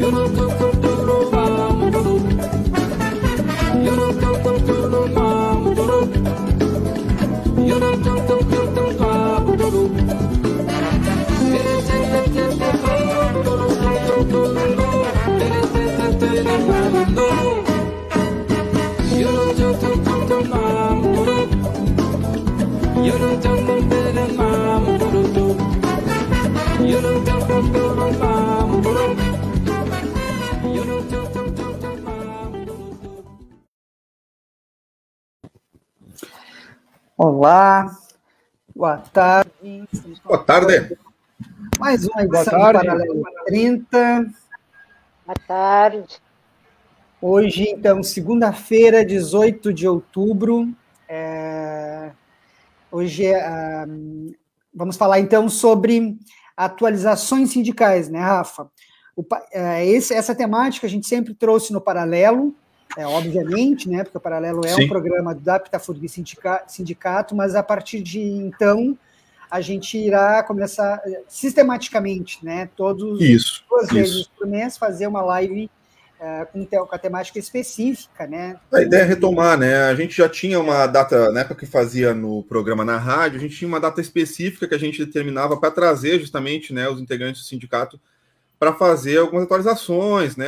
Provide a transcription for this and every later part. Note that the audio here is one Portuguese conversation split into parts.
Yoruldum Olá, boa tarde. Boa tarde. Mais uma edição do Paralelo 30. Boa tarde. Hoje, então, segunda-feira, 18 de outubro. É... Hoje é, um... vamos falar, então, sobre atualizações sindicais, né, Rafa? O, é, esse, essa temática a gente sempre trouxe no Paralelo, é, obviamente, né, porque o Paralelo é Sim. um programa da Pitafurg Sindicato, mas a partir de então a gente irá começar eh, sistematicamente, né, todos isso, duas isso. vezes por mês fazer uma live uh, com, com, a temática específica, né? A ideia é retomar, né? A gente já tinha uma data, na época que fazia no programa na rádio, a gente tinha uma data específica que a gente determinava para trazer justamente, né, os integrantes do sindicato para fazer algumas atualizações, né,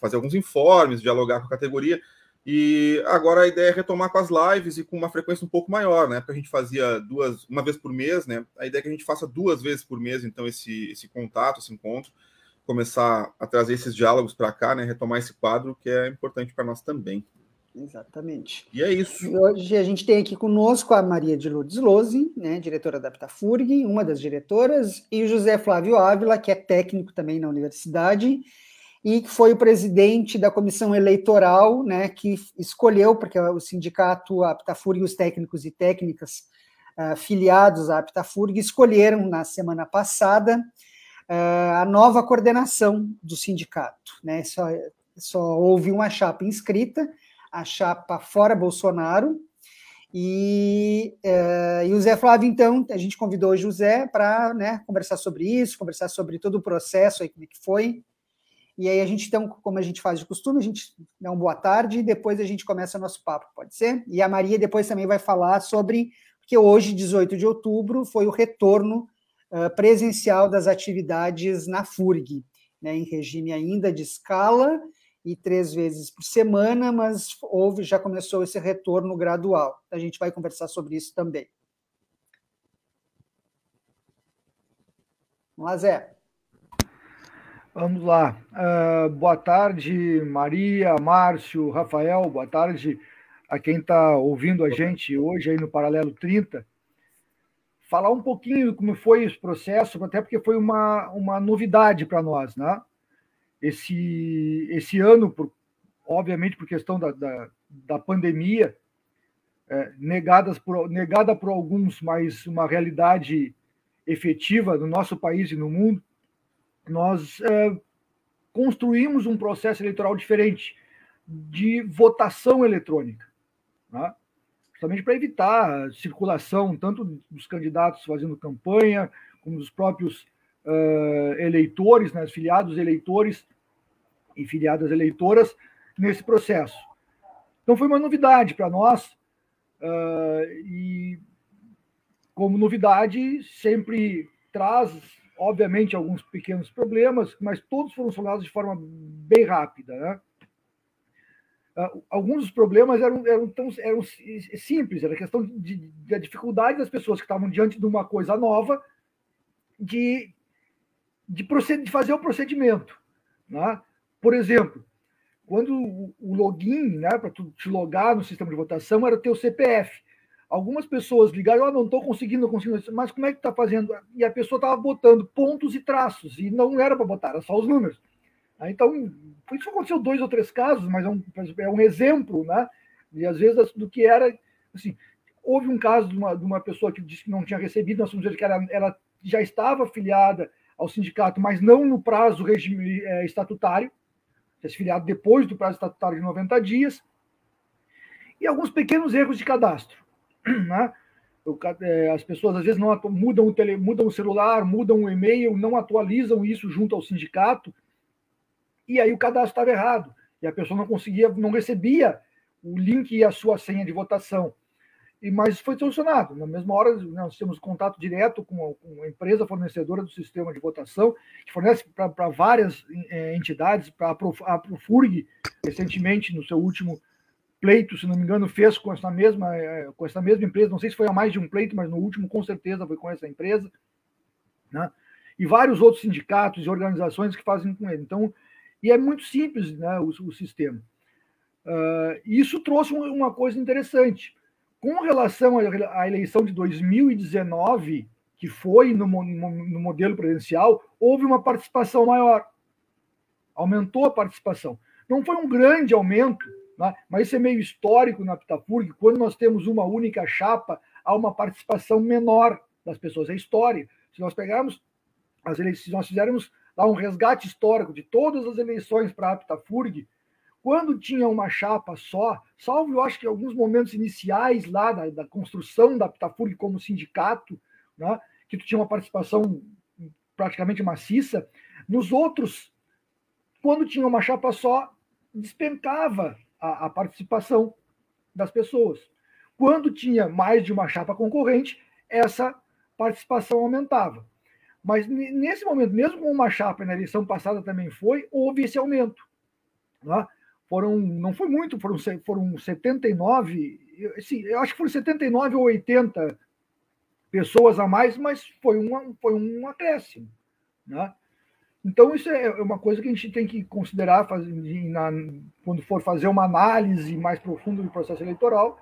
fazer alguns informes, dialogar com a categoria. E agora a ideia é retomar com as lives e com uma frequência um pouco maior, né? Porque a gente fazia duas, uma vez por mês, né? A ideia é que a gente faça duas vezes por mês, então, esse, esse contato, esse encontro, começar a trazer esses diálogos para cá, né? Retomar esse quadro que é importante para nós também. Exatamente. E é isso. E hoje a gente tem aqui conosco a Maria de Lourdes Lose, né, diretora da Pitafurg, uma das diretoras, e o José Flávio Ávila, que é técnico também na universidade, e que foi o presidente da comissão eleitoral, né, que escolheu, porque o sindicato, a Aptafurg, os técnicos e técnicas uh, filiados à Aptafurg escolheram na semana passada uh, a nova coordenação do sindicato. Né, só, só houve uma chapa inscrita, a chapa fora Bolsonaro, e, uh, e, o Zé Flávio, então, a gente convidou o José para né, conversar sobre isso, conversar sobre todo o processo aí, como é que foi, e aí a gente, então, como a gente faz de costume, a gente dá uma boa tarde e depois a gente começa o nosso papo, pode ser? E a Maria depois também vai falar sobre, porque hoje, 18 de outubro, foi o retorno uh, presencial das atividades na FURG, né, em regime ainda de escala e três vezes por semana, mas houve, já começou esse retorno gradual. A gente vai conversar sobre isso também. Vamos lá, Zé. Vamos lá. Uh, boa tarde, Maria, Márcio, Rafael. Boa tarde a quem está ouvindo a gente hoje aí no Paralelo 30. Falar um pouquinho como foi esse processo, até porque foi uma, uma novidade para nós, né? Esse, esse ano, por, obviamente por questão da, da, da pandemia, é, negadas por, negada por alguns, mas uma realidade efetiva no nosso país e no mundo, nós é, construímos um processo eleitoral diferente de votação eletrônica, né? justamente para evitar a circulação tanto dos candidatos fazendo campanha, como dos próprios uh, eleitores, né, filiados eleitores e filiadas eleitoras nesse processo. Então foi uma novidade para nós uh, e como novidade sempre traz obviamente, alguns pequenos problemas, mas todos foram solucionados de forma bem rápida. Né? Uh, alguns dos problemas eram, eram, tão, eram simples, era questão de, de, dificuldade das pessoas que estavam diante de uma coisa nova de, de, proced, de fazer o procedimento. Né? Por exemplo, quando o login, né, para te logar no sistema de votação, era o CPF algumas pessoas ligaram, ah, não estou conseguindo, conseguindo, mas como é que está fazendo? E a pessoa estava botando pontos e traços, e não era para botar, era só os números. Então, isso aconteceu dois ou três casos, mas é um, é um exemplo, né? E às vezes do que era, assim, houve um caso de uma, de uma pessoa que disse que não tinha recebido, nós vamos dizer que ela, ela já estava afiliada ao sindicato, mas não no prazo regime é, estatutário, se filiado depois do prazo estatutário de 90 dias, e alguns pequenos erros de cadastro. Né? é, as pessoas às vezes não mudam o, tele, mudam o celular, mudam o e-mail, não atualizam isso junto ao sindicato, e aí o cadastro estava errado, e a pessoa não conseguia, não recebia o link e a sua senha de votação. E, mas foi solucionado. Na mesma hora, nós temos contato direto com a, empresa fornecedora do sistema de votação, que fornece para várias é, entidades, para a Profurg, recentemente, no seu último pleito, se não me engano, fez com essa mesma, é, com essa mesma empresa. Não sei se foi a mais de um pleito, mas no último, com certeza, foi com essa empresa. Né? E vários outros sindicatos e organizações que fazem com ele. Então, e é muito simples né, o, o sistema. Uh, isso trouxe uma coisa interessante. Com relação à eleição de 2019, que foi no, no modelo presidencial, houve uma participação maior. Aumentou a participação. Não foi um grande aumento, né? mas isso é meio histórico na Pitapurg. Quando nós temos uma única chapa, há uma participação menor das pessoas. É história. Se nós pegarmos as eleições, se nós fizermos lá um resgate histórico de todas as eleições para a Pitapurg, quando tinha uma chapa só, salvo eu acho que alguns momentos iniciais lá da, da construção da Pitafurg como sindicato, né, que tu tinha uma participação praticamente maciça, nos outros, quando tinha uma chapa só, despencava a, a participação das pessoas. Quando tinha mais de uma chapa concorrente, essa participação aumentava. Mas nesse momento, mesmo com uma chapa na eleição passada também foi, houve esse aumento. Né? Foram, não foi muito, foram, foram 79, sim, eu acho que foram 79 ou 80 pessoas a mais, mas foi, uma, foi um acréscimo. Né? Então, isso é, é uma coisa que a gente tem que considerar faz, na, quando for fazer uma análise mais profunda do processo eleitoral,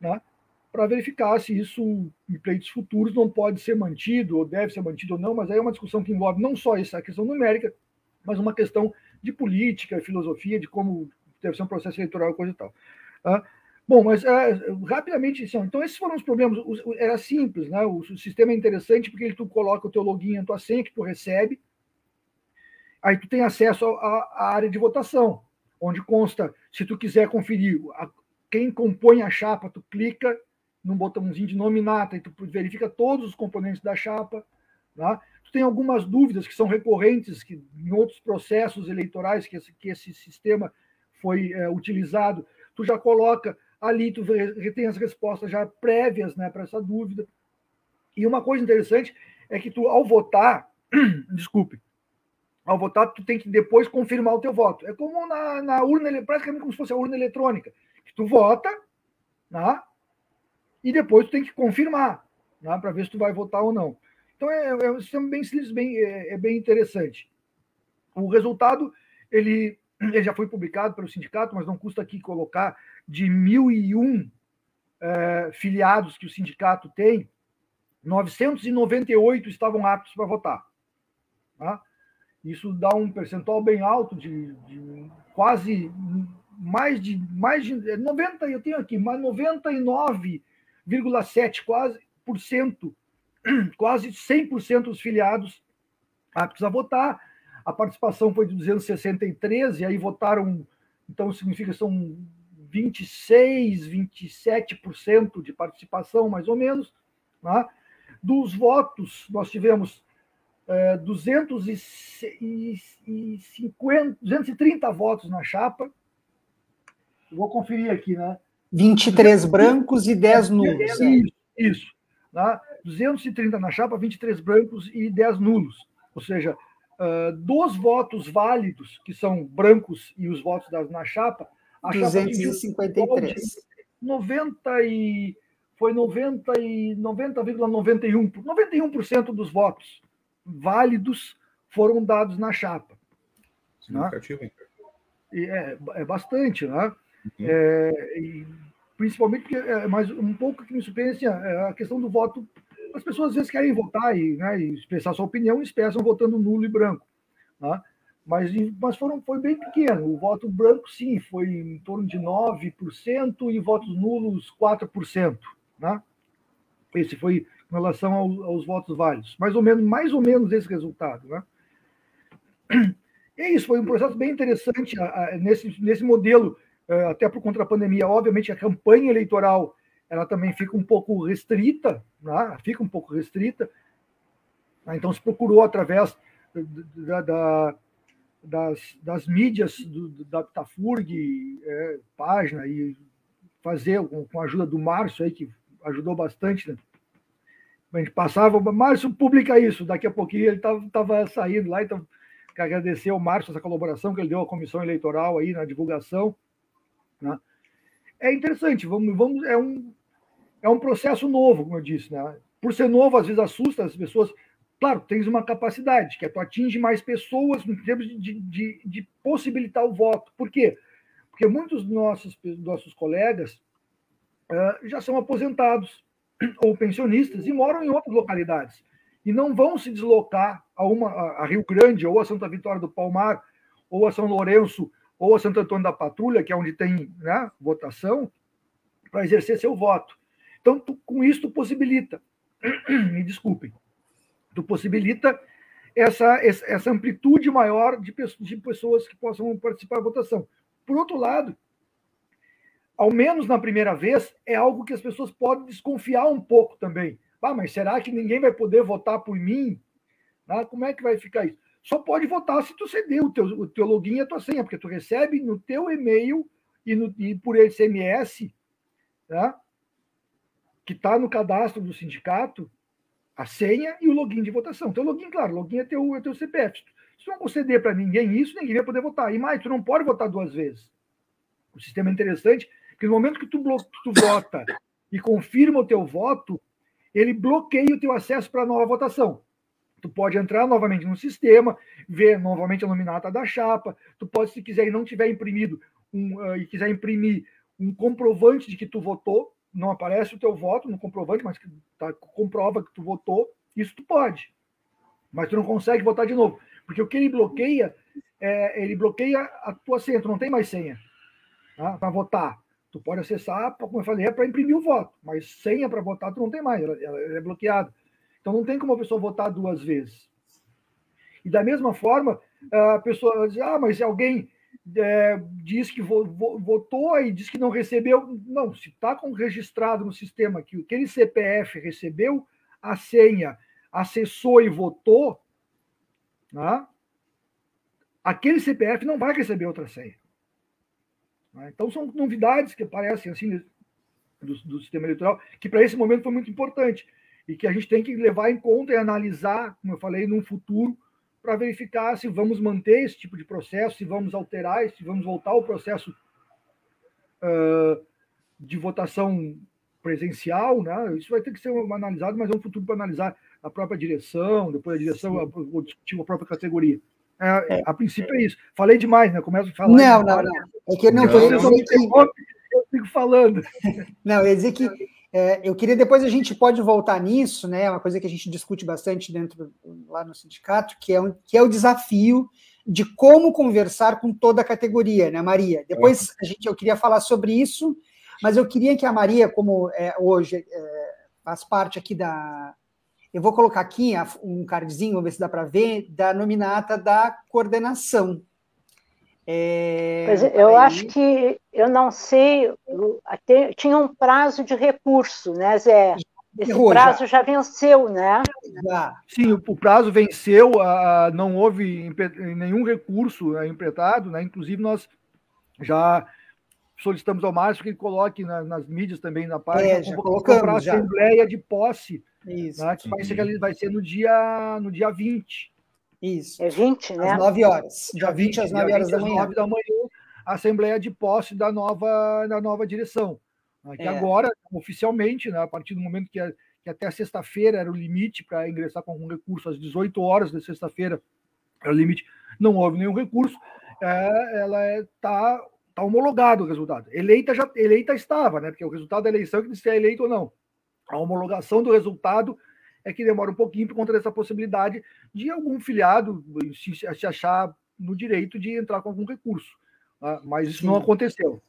né? para verificar se isso, em pleitos futuros, não pode ser mantido, ou deve ser mantido ou não, mas aí é uma discussão que envolve não só essa questão numérica, mas uma questão de política, filosofia, de como deve ser um processo eleitoral, coisa e tal. Ah, bom, mas é, rapidamente, assim, então esses foram os problemas. O, era simples, né? O, o, sistema é interessante porque ele, tu coloca o teu login, a tua senha que tu recebe, aí tu tem acesso à área de votação, onde consta, se tu quiser conferir a, quem compõe a chapa, tu clica num botãozinho de nominata e tu verifica todos os componentes da chapa, né? Tu tem algumas dúvidas que são recorrentes que em outros processos eleitorais que esse, que esse sistema foi é, utilizado, tu já coloca ali, tu tem as respostas já prévias né, para essa dúvida. E uma coisa interessante é que tu, ao votar, desculpe, ao votar, tu tem que depois confirmar o teu voto. É como na, na urna, praticamente como se fosse a urna eletrônica, que tu vota, né, e depois tu tem que confirmar, né, para ver se tu vai votar ou não. Então é, é um sistema bem simples, bem, é, é bem interessante. O resultado, ele ele já foi publicado pelo sindicato, mas não custa aqui colocar, de 1.001 é, filiados que o sindicato tem, 998 estavam aptos para votar. Tá? Isso dá um percentual bem alto de, de, quase mais de mais de 90, eu tenho aqui, mais 99,7 quase por cento, quase 100% dos filiados aptos a votar a participação foi de 263, e aí votaram, então significa que são 26, 27% de participação, mais ou menos. Né? Dos votos, nós tivemos é, 250, 230 votos na chapa. vou conferir aqui, né? 23 brancos e 10 nulos. Isso, isso né? 230 na chapa, 23 brancos e 10 nulos. Ou seja, uh, dos votos válidos, que são brancos e os votos das, na chapa, a 253. Chapa 90 e foi 90 e 90,91 91% dos votos válidos foram dados na chapa. Né? E é, é bastante, né? Uhum. É, e, principalmente porque, é, mas um pouco que me surpreende assim, é a questão do voto as pessoas às vezes querem votar e, né, e expressar sua opinião e expressam votando nulo e branco. Né? Mas, mas foram, foi bem pequeno. O voto branco, sim, foi em torno de 9% e votos nulos 4%. Né? Esse foi em relação aos, aos votos válidos. Mais ou menos, mais ou menos esse resultado. Né? E é isso, foi um processo bem interessante nesse, nesse modelo, eh, até por contra a pandemia. Obviamente, a campanha eleitoral ela também fica um pouco restrita, né? fica um pouco restrita. Né? Então, se procurou através da, da, das, das mídias do, da Tafurg, é, página, e fazer com, com, a ajuda do Márcio, aí, que ajudou bastante. Né? A gente passava, Márcio, publica isso. Daqui a pouquinho ele estava saindo lá, então agradecer ao Márcio essa colaboração que ele deu à comissão eleitoral aí na divulgação. Né? É interessante, vamos, vamos, é, um, é um processo novo, como eu disse. Né? Por ser novo, às vezes assusta as pessoas. Claro, tens uma capacidade, que é tu atinge mais pessoas no termos de, de, de possibilitar o voto. Por quê? Porque muitos dos nossos, nossos colegas uh, já são aposentados ou pensionistas e moram em outras localidades e não vão se deslocar a, uma, a Rio Grande, ou a Santa Vitória do Palmar, ou a São Lourenço, ou a Santo Antônio da Patrulha, que é onde tem né, votação, para exercer seu voto. Então, com isso, tu possibilita, me desculpem, tu possibilita essa, essa amplitude maior de, de pessoas que possam participar da votação. Por outro lado, ao menos na primeira vez, é algo que as pessoas podem desconfiar um pouco também. Ah, mas será que ninguém vai poder votar por mim? Ah, como é que vai ficar isso? Só pode votar se tu ceder o teu, o teu login e a tua senha, porque tu recebe no teu e-mail e, no, e por SMS, tá? Que está no cadastro do sindicato, a senha e o login de votação. Teu login, claro, login é teu, é teu CPF. Se não conceder para ninguém isso, ninguém vai poder votar. E mais, tu não pode votar duas vezes. O sistema é interessante, porque no momento que tu, tu vota e confirma o teu voto, ele bloqueia o teu acesso para a nova votação. Tu pode entrar novamente no sistema, ver novamente a nominata da chapa. Tu pode, se quiser e não tiver imprimido um, uh, e quiser imprimir um comprovante de que tu votou, não aparece o teu voto no comprovante, mas que tá, comprova que tu votou, isso tu pode. Mas tu não consegue votar de novo. Porque o que ele bloqueia, é, ele bloqueia a tua senha, tu não tem mais senha tá? para votar. Tu pode acessar, como eu falei, é para imprimir o voto, mas senha para votar tu não tem mais, ela, ela é bloqueada. Então não tem como a pessoa votar duas vezes. E da mesma forma, a pessoa diz, ah, mas se alguém é, diz que votou e diz que não recebeu. Não, se está registrado no sistema que aquele CPF recebeu a senha, acessou e votou, né, aquele CPF não vai receber outra senha. Né? Então, são novidades que aparecem assim do, do sistema eleitoral, que para esse momento foi muito importante e que a gente tem que levar em conta e analisar, como eu falei, num futuro, para verificar se vamos manter esse tipo de processo, se vamos alterar, se vamos voltar ao processo uh, de votação presencial, né? Isso vai ter que ser analisado, mas é um futuro para analisar a própria direção, depois a direção, ou discutir a própria categoria. É, é, a princípio é isso. Falei demais, né? Começo a falar. Não, não, não. É que eu não, não, não que... Eu fico falando. Não, eu ia dizer que é, eu queria depois a gente pode voltar nisso, né? Uma coisa que a gente discute bastante dentro lá no sindicato, que é, um, que é o desafio de como conversar com toda a categoria, né, Maria? Depois a gente, eu queria falar sobre isso, mas eu queria que a Maria, como é, hoje é, faz parte aqui da, eu vou colocar aqui um cardzinho, vamos ver se dá para ver, da nominata da coordenação. É, pois eu acho que, eu não sei, até, tinha um prazo de recurso, né, Zé? Esse prazo já. já. venceu, né? Sim, o, prazo venceu, não houve nenhum recurso né, impretado, né? inclusive nós já solicitamos ao Márcio que ele coloque nas mídias também na página é, já colocamos, a assembleia de posse isso. Né, que vai ser, vai ser no dia, no dia 20. Isso. É 20, né? Às 9 horas. Dia 20 às 9 horas da manhã. Às 9 da manhã, a Assembleia de Posse da nova, da nova direção. Né, que é. agora, oficialmente, né, a partir do momento que, que até sexta-feira era o limite para ingressar com algum recurso, às 18 horas de sexta-feira era o limite, não houve nenhum recurso, é, ela está é, tá, tá homologado o resultado. Eleita já eleita estava, né? Porque o resultado da eleição é que se é eleito ou não. A homologação do resultado é que demora um pouquinho por conta dessa possibilidade de algum filiado se, se achar no direito de entrar com algum recurso. Né? Mas isso Sim. não aconteceu.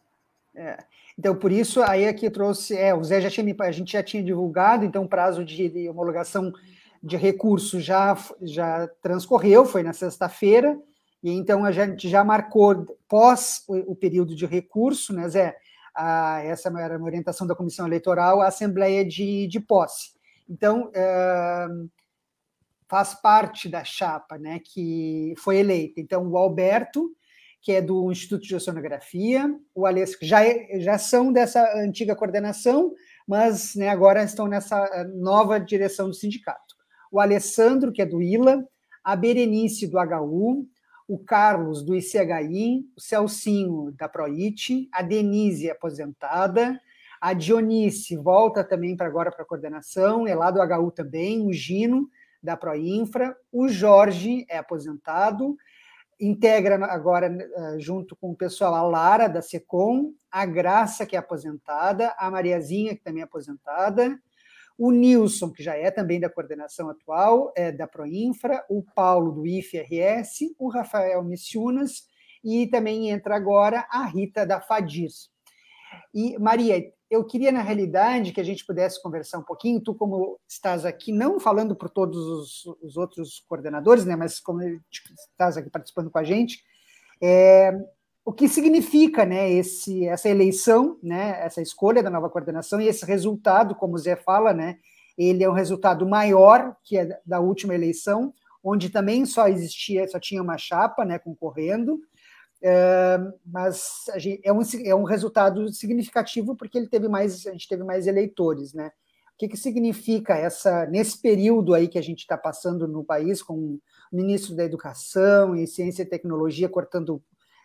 É. Então, por isso, aí aqui trouxe. É, o Zé já tinha, a gente já tinha divulgado, então o prazo de, de homologação de recurso já, já transcorreu, foi na sexta-feira, e então a gente já marcou, pós o, o período de recurso, né, Zé? a, essa era uma orientação da comissão eleitoral, a assembleia de, de posse. Então, é, faz parte da chapa né, que foi eleita. Então, o Alberto, que é do Instituto de Oceanografia, o Alessio, que já, é, já são dessa antiga coordenação, mas né, agora estão nessa nova direção do sindicato. O Alessandro, que é do ILA, a Berenice, do HU, o Carlos, do ICHI, o Celcinho, da PROIT, a Denise, aposentada, a Dionice volta também para agora para a coordenação, é lá do HU também, o Gino, da Proinfra, o Jorge é aposentado, integra agora, eh, junto com o pessoal, a Lara, da SECOM, a Graça, que é aposentada, a Mariazinha, que também é aposentada, o Nilson, que já é também da coordenação atual, é da Proinfra, o Paulo, do IFRS, o Rafael Missiunas, e também entra agora a Rita, da FADIS. E, Maria, eu queria, na realidade, que a gente pudesse conversar um pouquinho, tu como estás aqui, não falando por todos os, os outros coordenadores, né, mas como estás aqui participando com a gente, é, o que significa né, esse, essa eleição, né, essa escolha da nova coordenação e esse resultado, como o Zé fala, né, ele é um resultado maior que é da última eleição, onde também só existia, só tinha uma chapa né, concorrendo, mas é um, é um resultado significativo porque ele teve mais, a gente teve mais eleitores, né? O que, que significa essa nesse período aí que a gente está passando no país com o ministro da Educação e Ciência e Tecnologia cortando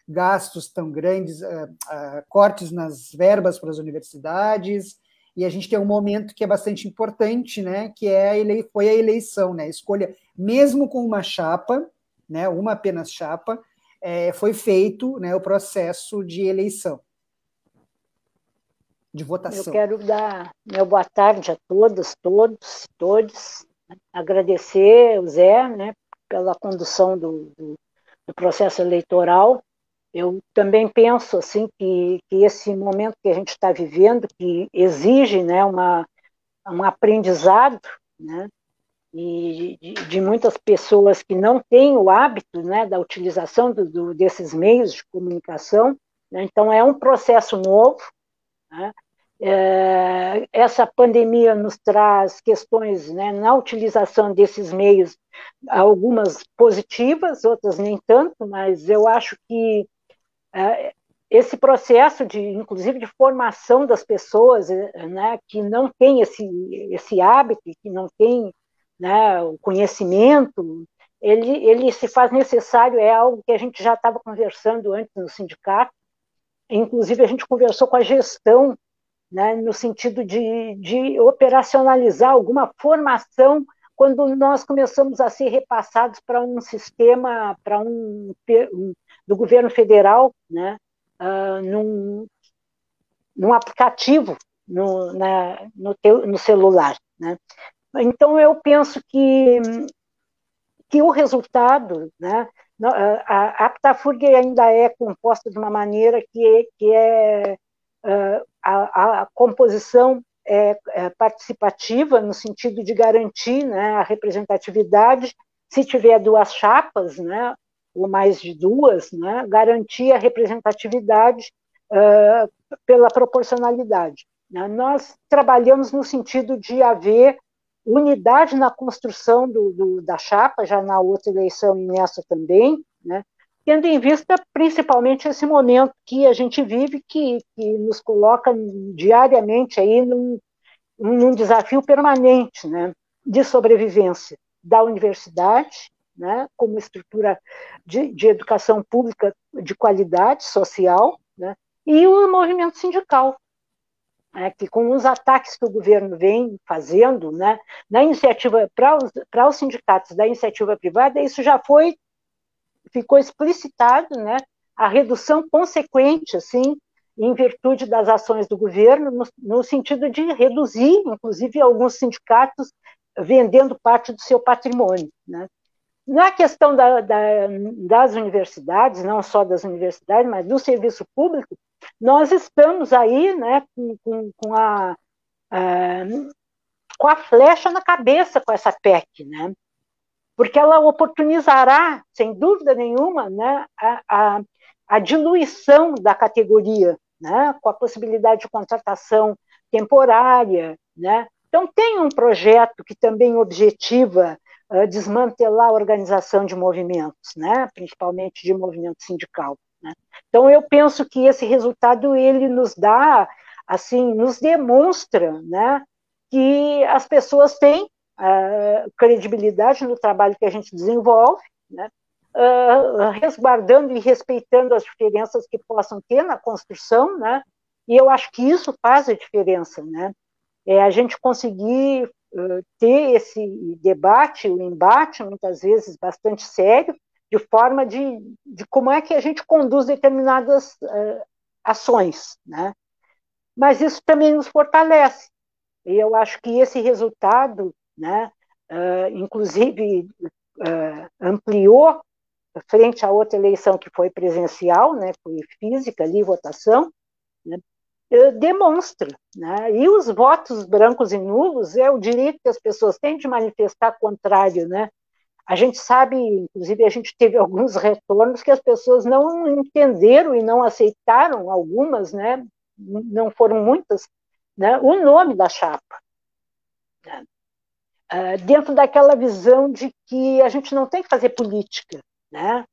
gastos tão grandes, uh, uh, cortes nas verbas para as universidades, e a gente tem um momento que é bastante importante, né? Que é a ele... foi a eleição, né? A escolha, mesmo com uma chapa, né? Uma apenas chapa, é, foi feito né, o processo de eleição, de votação. Eu quero dar meu boa tarde a todas, todos, todos, agradecer o Zé né, pela condução do, do, do processo eleitoral. Eu também penso assim que, que esse momento que a gente está vivendo, que exige né, uma, um aprendizado, né, e de, de, muitas pessoas que não têm o hábito né, da utilização do, do, desses meios de comunicação. Né? Então, é um processo novo. Né? É, essa pandemia nos traz questões né, na utilização desses meios, algumas positivas, outras nem tanto, mas eu acho que é, esse processo de, inclusive, de formação das pessoas, né, que não tem esse, esse hábito, que não tem né, o conhecimento, ele, ele se faz necessário, é algo que a gente já estava conversando antes no sindicato, inclusive a gente conversou com a gestão, né, no sentido de, de operacionalizar alguma formação quando nós começamos a ser repassados para um sistema, para um, um, do governo federal, né, uh, num, num aplicativo no, na, no, teu, no celular. Né? Então, eu penso que, que o resultado, né, a, Aptafurg ainda é composta de uma maneira que, que é a, a composição é, é, participativa no sentido de garantir né, a representatividade, se tiver duas chapas, né, ou mais de duas, né, garantir a representatividade uh, pela proporcionalidade. Né. Nós trabalhamos no sentido de haver unidade na construção do, do, da chapa, já na outra eleição e nessa também, né? tendo em vista principalmente esse momento que a gente vive, que, que nos coloca diariamente aí num, num desafio permanente né? de sobrevivência da universidade, né? como estrutura de, de educação pública de qualidade social, né? e o movimento sindical, né, que com os ataques que o governo vem fazendo, né, na iniciativa para os, os sindicatos da iniciativa privada, isso já foi ficou explicitado, né, a redução consequente, assim, em virtude das ações do governo, no, no sentido de reduzir, inclusive, alguns sindicatos vendendo parte do seu patrimônio, né. Na questão da, da, das universidades, não só das universidades, mas do serviço público, nós estamos aí né, com, com, com a, a, com a flecha na cabeça com essa PEC, né? porque ela oportunizará, sem dúvida nenhuma, né, a, a, a diluição da categoria né, com a possibilidade de contratação temporária, né? Então tem um projeto que também objetiva uh, desmantelar a organização de movimentos, né, principalmente de movimento sindical. Né? Então eu penso que esse resultado ele nos dá, assim, nos demonstra, né, que as pessoas têm uh, credibilidade no trabalho que a gente desenvolve, né, uh, resguardando e respeitando as diferenças que possam ter na construção, né, e eu acho que isso faz a diferença, né, é a gente conseguir uh, ter esse debate, o embate, muitas vezes bastante sério, de forma de, de como é que a gente conduz determinadas uh, ações, né? Mas isso também nos fortalece. E eu acho que esse resultado, né, uh, inclusive uh, ampliou frente à outra eleição que foi presencial, né, foi física ali votação, né, demonstra, né? E os votos brancos e nulos é o direito que as pessoas têm de manifestar contrário, né? A gente sabe, inclusive, a gente teve alguns retornos que as pessoas não entenderam e não aceitaram, algumas, né? Não foram muitas, né? O nome da chapa. Uh, dentro daquela visão de que a gente não tem que fazer política, né?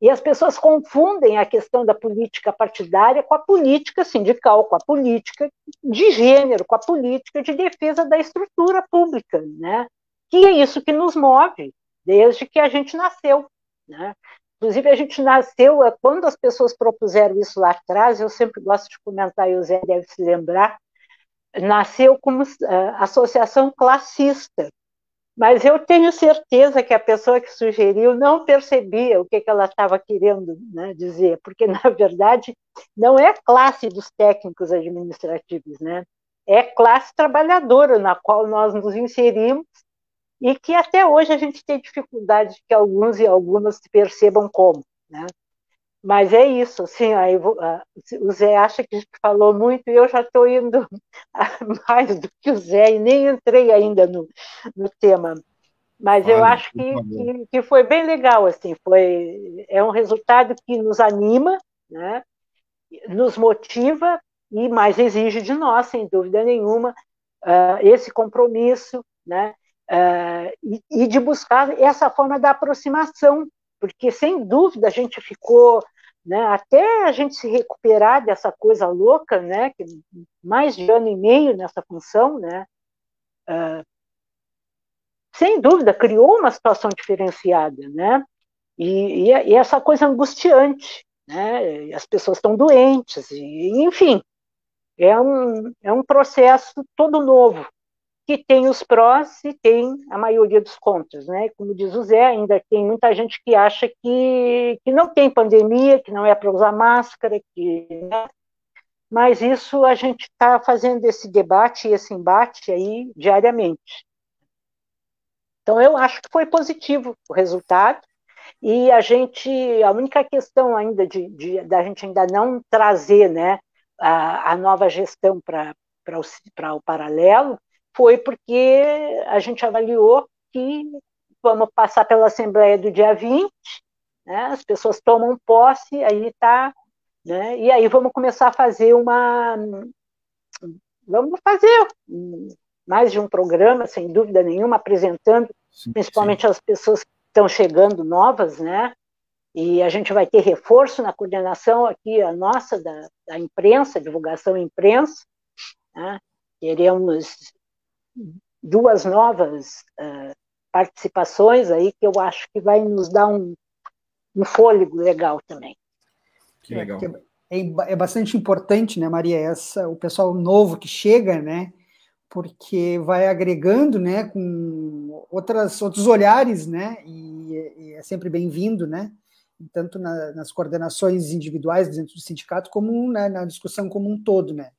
E as pessoas confundem a questão da política partidária com a política sindical, com a política de gênero, com a política de defesa da estrutura pública, né? Que é isso que nos move, desde que a gente nasceu. Né? Inclusive, a gente nasceu, é, quando as pessoas propuseram isso lá atrás, eu sempre gosto de comentar, e o Zé deve se lembrar, nasceu como uh, associação classista. Mas eu tenho certeza que a pessoa que sugeriu não percebia o que, que ela estava querendo né, dizer, porque, na verdade, não é classe dos técnicos administrativos, né? é classe trabalhadora na qual nós nos inserimos e que até hoje a gente tem dificuldade que alguns e algumas percebam como, né? Mas é isso, assim, aí, o Zé acha que falou muito e eu já estou indo mais do que o Zé e nem entrei ainda no, no tema. Mas eu acho que, que, que, foi bem legal, assim, foi, é um resultado que nos anima, né? nos motiva e mais exige de nós, sem dúvida nenhuma, uh, esse compromisso, né? Uh, e, e, de buscar essa forma da aproximação, porque sem dúvida a gente ficou, né, até a gente se recuperar dessa coisa louca, né, que mais de ano e meio nessa função, né, uh, sem dúvida criou uma situação diferenciada, né, e, e, e essa coisa angustiante, né, as pessoas estão doentes, e, enfim, é um, é um processo todo novo, que tem os prós e tem a maioria dos contras, né? Como diz o Zé, ainda tem muita gente que acha que, que não tem pandemia, que não é para usar máscara, que, né? mas isso a gente está fazendo esse debate e esse embate aí diariamente. Então eu acho que foi positivo o resultado e a gente, a única questão ainda de, de da gente ainda não trazer, né, a, a nova gestão para para o paralelo foi porque a gente avaliou que vamos passar pela Assembleia do dia 20, né, as pessoas tomam posse, aí está, né, e aí vamos começar a fazer uma. Vamos fazer mais de um programa, sem dúvida nenhuma, apresentando sim, principalmente sim. as pessoas que estão chegando novas, né? E a gente vai ter reforço na coordenação aqui, a nossa, da, da imprensa, divulgação imprensa. Né? Queremos duas novas uh, participações aí que eu acho que vai nos dar um, um fôlego legal também. Que legal. É, é, é, bastante importante, né, Maria, essa, o pessoal novo que chega, né, porque vai agregando, né, com outras, outros olhares, né, e, e é sempre bem-vindo, né, tanto na, nas coordenações individuais dentro do sindicato, como né, na discussão como um todo, né.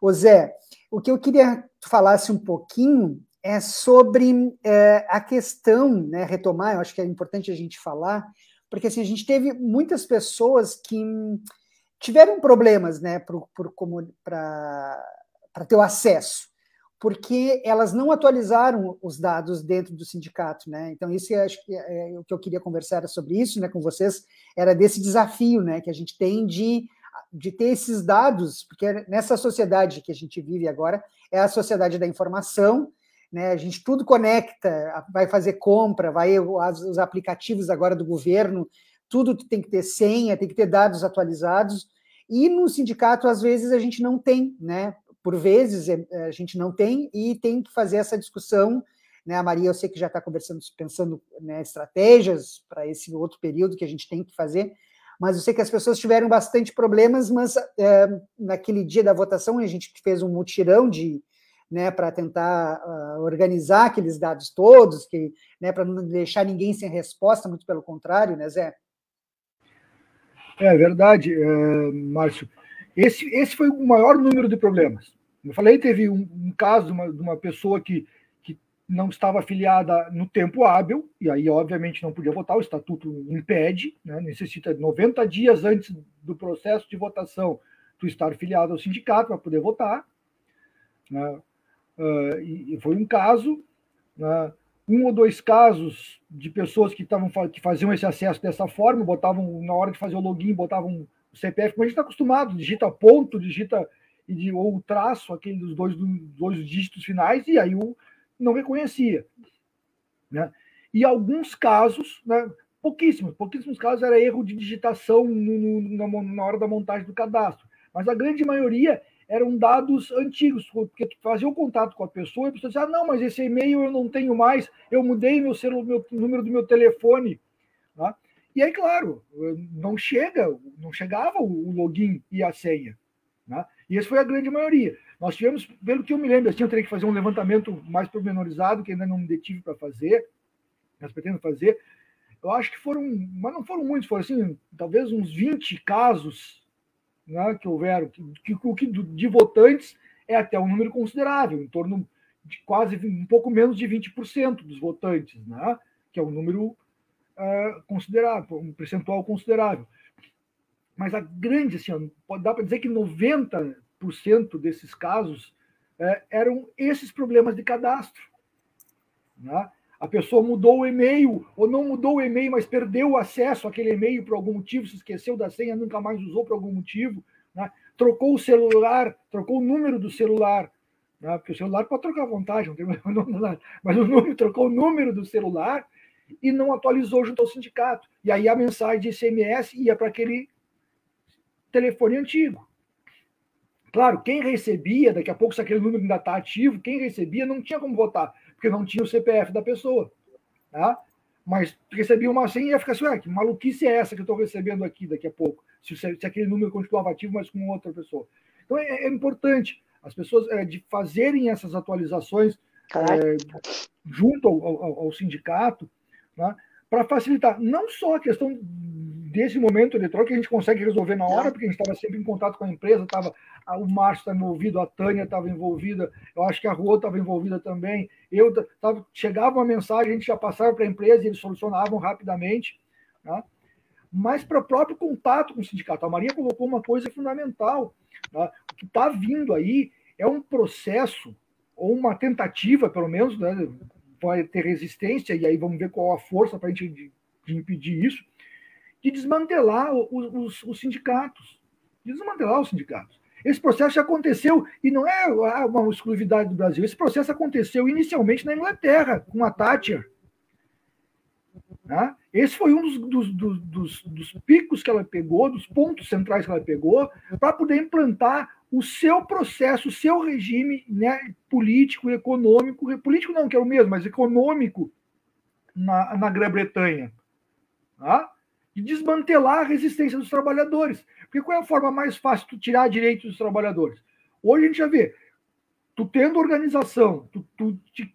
Ô Zé, o que eu queria que falasse um pouquinho é sobre é, a questão, né, retomar, eu acho que é importante a gente falar, porque assim, a gente teve muitas pessoas que tiveram problemas né, para ter o acesso, porque elas não atualizaram os dados dentro do sindicato, né? Então, isso eu acho que é, é, o que eu queria conversar sobre isso né, com vocês, era desse desafio né, que a gente tem de de ter esses dados, porque nessa sociedade que a gente vive agora é a sociedade da informação, né? A gente tudo conecta, vai fazer compra, vai os aplicativos agora do governo, tudo tem que ter senha, tem que ter dados atualizados. E no sindicato, às vezes, a gente não tem, né? Por vezes é, a gente não tem e tem que fazer essa discussão. Né? A Maria, eu sei que já está conversando, pensando né, estratégias para esse outro período que a gente tem que fazer, mas eu sei que as pessoas tiveram bastante problemas, mas é, naquele dia da votação a gente fez um mutirão de, né, para tentar uh, organizar aqueles dados todos, que, né, para não deixar ninguém sem resposta, muito pelo contrário, né, Zé? É verdade, é, Márcio. Esse, esse foi o maior número de problemas. Eu falei, teve um, um caso de uma, de uma pessoa que, não estava afiliada no tempo hábil, e aí, obviamente, não podia votar, o estatuto impede, né, necessita 90 dias antes do processo de votação tu estar filiado ao sindicato para poder votar. Né? Uh, e, foi um caso, né, um ou dois casos de pessoas que, tavam, que faziam esse acesso dessa forma, botavam, na hora de fazer o login, botavam o CPF, como a gente está acostumado, digita ponto, digita ou traço, aquele dos dois, dois dígitos finais, e aí o não reconhecia. Né? E alguns casos, né, pouquíssimos, pouquíssimos casos era erro de digitação no, no, na hora da montagem do cadastro, mas a grande maioria eram dados antigos, porque tu fazia o contato com a pessoa e a pessoa dizia, ah, não, mas esse e-mail eu não tenho mais, eu mudei meu, celular, meu número do meu telefone. Tá? E aí, claro, não chega, não chegava o login e a senha. Né? E essa foi a grande maioria. Nós tivemos, pelo que eu me lembro, assim, eu teria que fazer um levantamento mais pormenorizado, que ainda não me detive para fazer, mas pretendo fazer. Eu acho que foram, mas não foram muitos, foram assim, talvez uns 20 casos né, que houveram, que, que, de votantes é até um número considerável, em torno de quase um pouco menos de 20% dos votantes, né, que é um número uh, considerável, um percentual considerável. Mas a grande, assim, dar para dizer que 90% desses casos uh, eram esses problemas de cadastro. Né? A pessoa mudou o e-mail, ou não mudou o e-mail, mas perdeu o acesso àquele e-mail por algum motivo, se esqueceu da senha, nunca mais usou por algum motivo, né? trocou o celular, trocou o número do celular, né? porque o celular pode trocar à vontade, não tem mas o número, trocou o número do celular e não atualizou junto ao sindicato. E aí a mensagem de SMS ia para aquele telefone antigo. Claro, quem recebia, daqui a pouco, se aquele número ainda está ativo, quem recebia não tinha como votar porque não tinha o CPF da pessoa. Tá? Mas recebia uma senha e ia ficar assim, ué, que maluquice é essa que eu estou recebendo aqui daqui a pouco? Se, se, aquele número continuava ativo, mas com outra pessoa. Então é, é importante as pessoas é, de fazerem essas atualizações é, junto ao, ao, ao sindicato, né, para facilitar não só a questão desse momento eletrônico que a gente consegue resolver na hora, porque a gente estava sempre em contato com a empresa, tava, o Márcio estava envolvido, a Tânia estava envolvida, eu acho que a Rua estava envolvida também. Eu tava, chegava uma mensagem, a gente já passava para a empresa e eles solucionavam rapidamente. Né? Mas para o próprio contato com o sindicato, a Maria colocou uma coisa fundamental. Né? O que está vindo aí é um processo, ou uma tentativa, pelo menos, né? vai ter resistência, e aí vamos ver qual a força para a gente de, de impedir isso de desmantelar os, os, os sindicatos. De desmantelar os sindicatos. Esse processo já aconteceu, e não é uma exclusividade do Brasil, esse processo aconteceu inicialmente na Inglaterra, com a Thatcher. Né? Esse foi um dos, dos, dos, dos, picos que ela pegou, dos pontos centrais que ela pegou, para poder implantar o seu processo, o seu regime né, político, econômico, político não, que é o mesmo, mas econômico na, na Grã-Bretanha. Tá? De desmantelar a resistência dos trabalhadores. Porque qual é a forma mais fácil de tirar direitos dos trabalhadores? Hoje a gente já vê, tu tendo organização, tu, tu, tu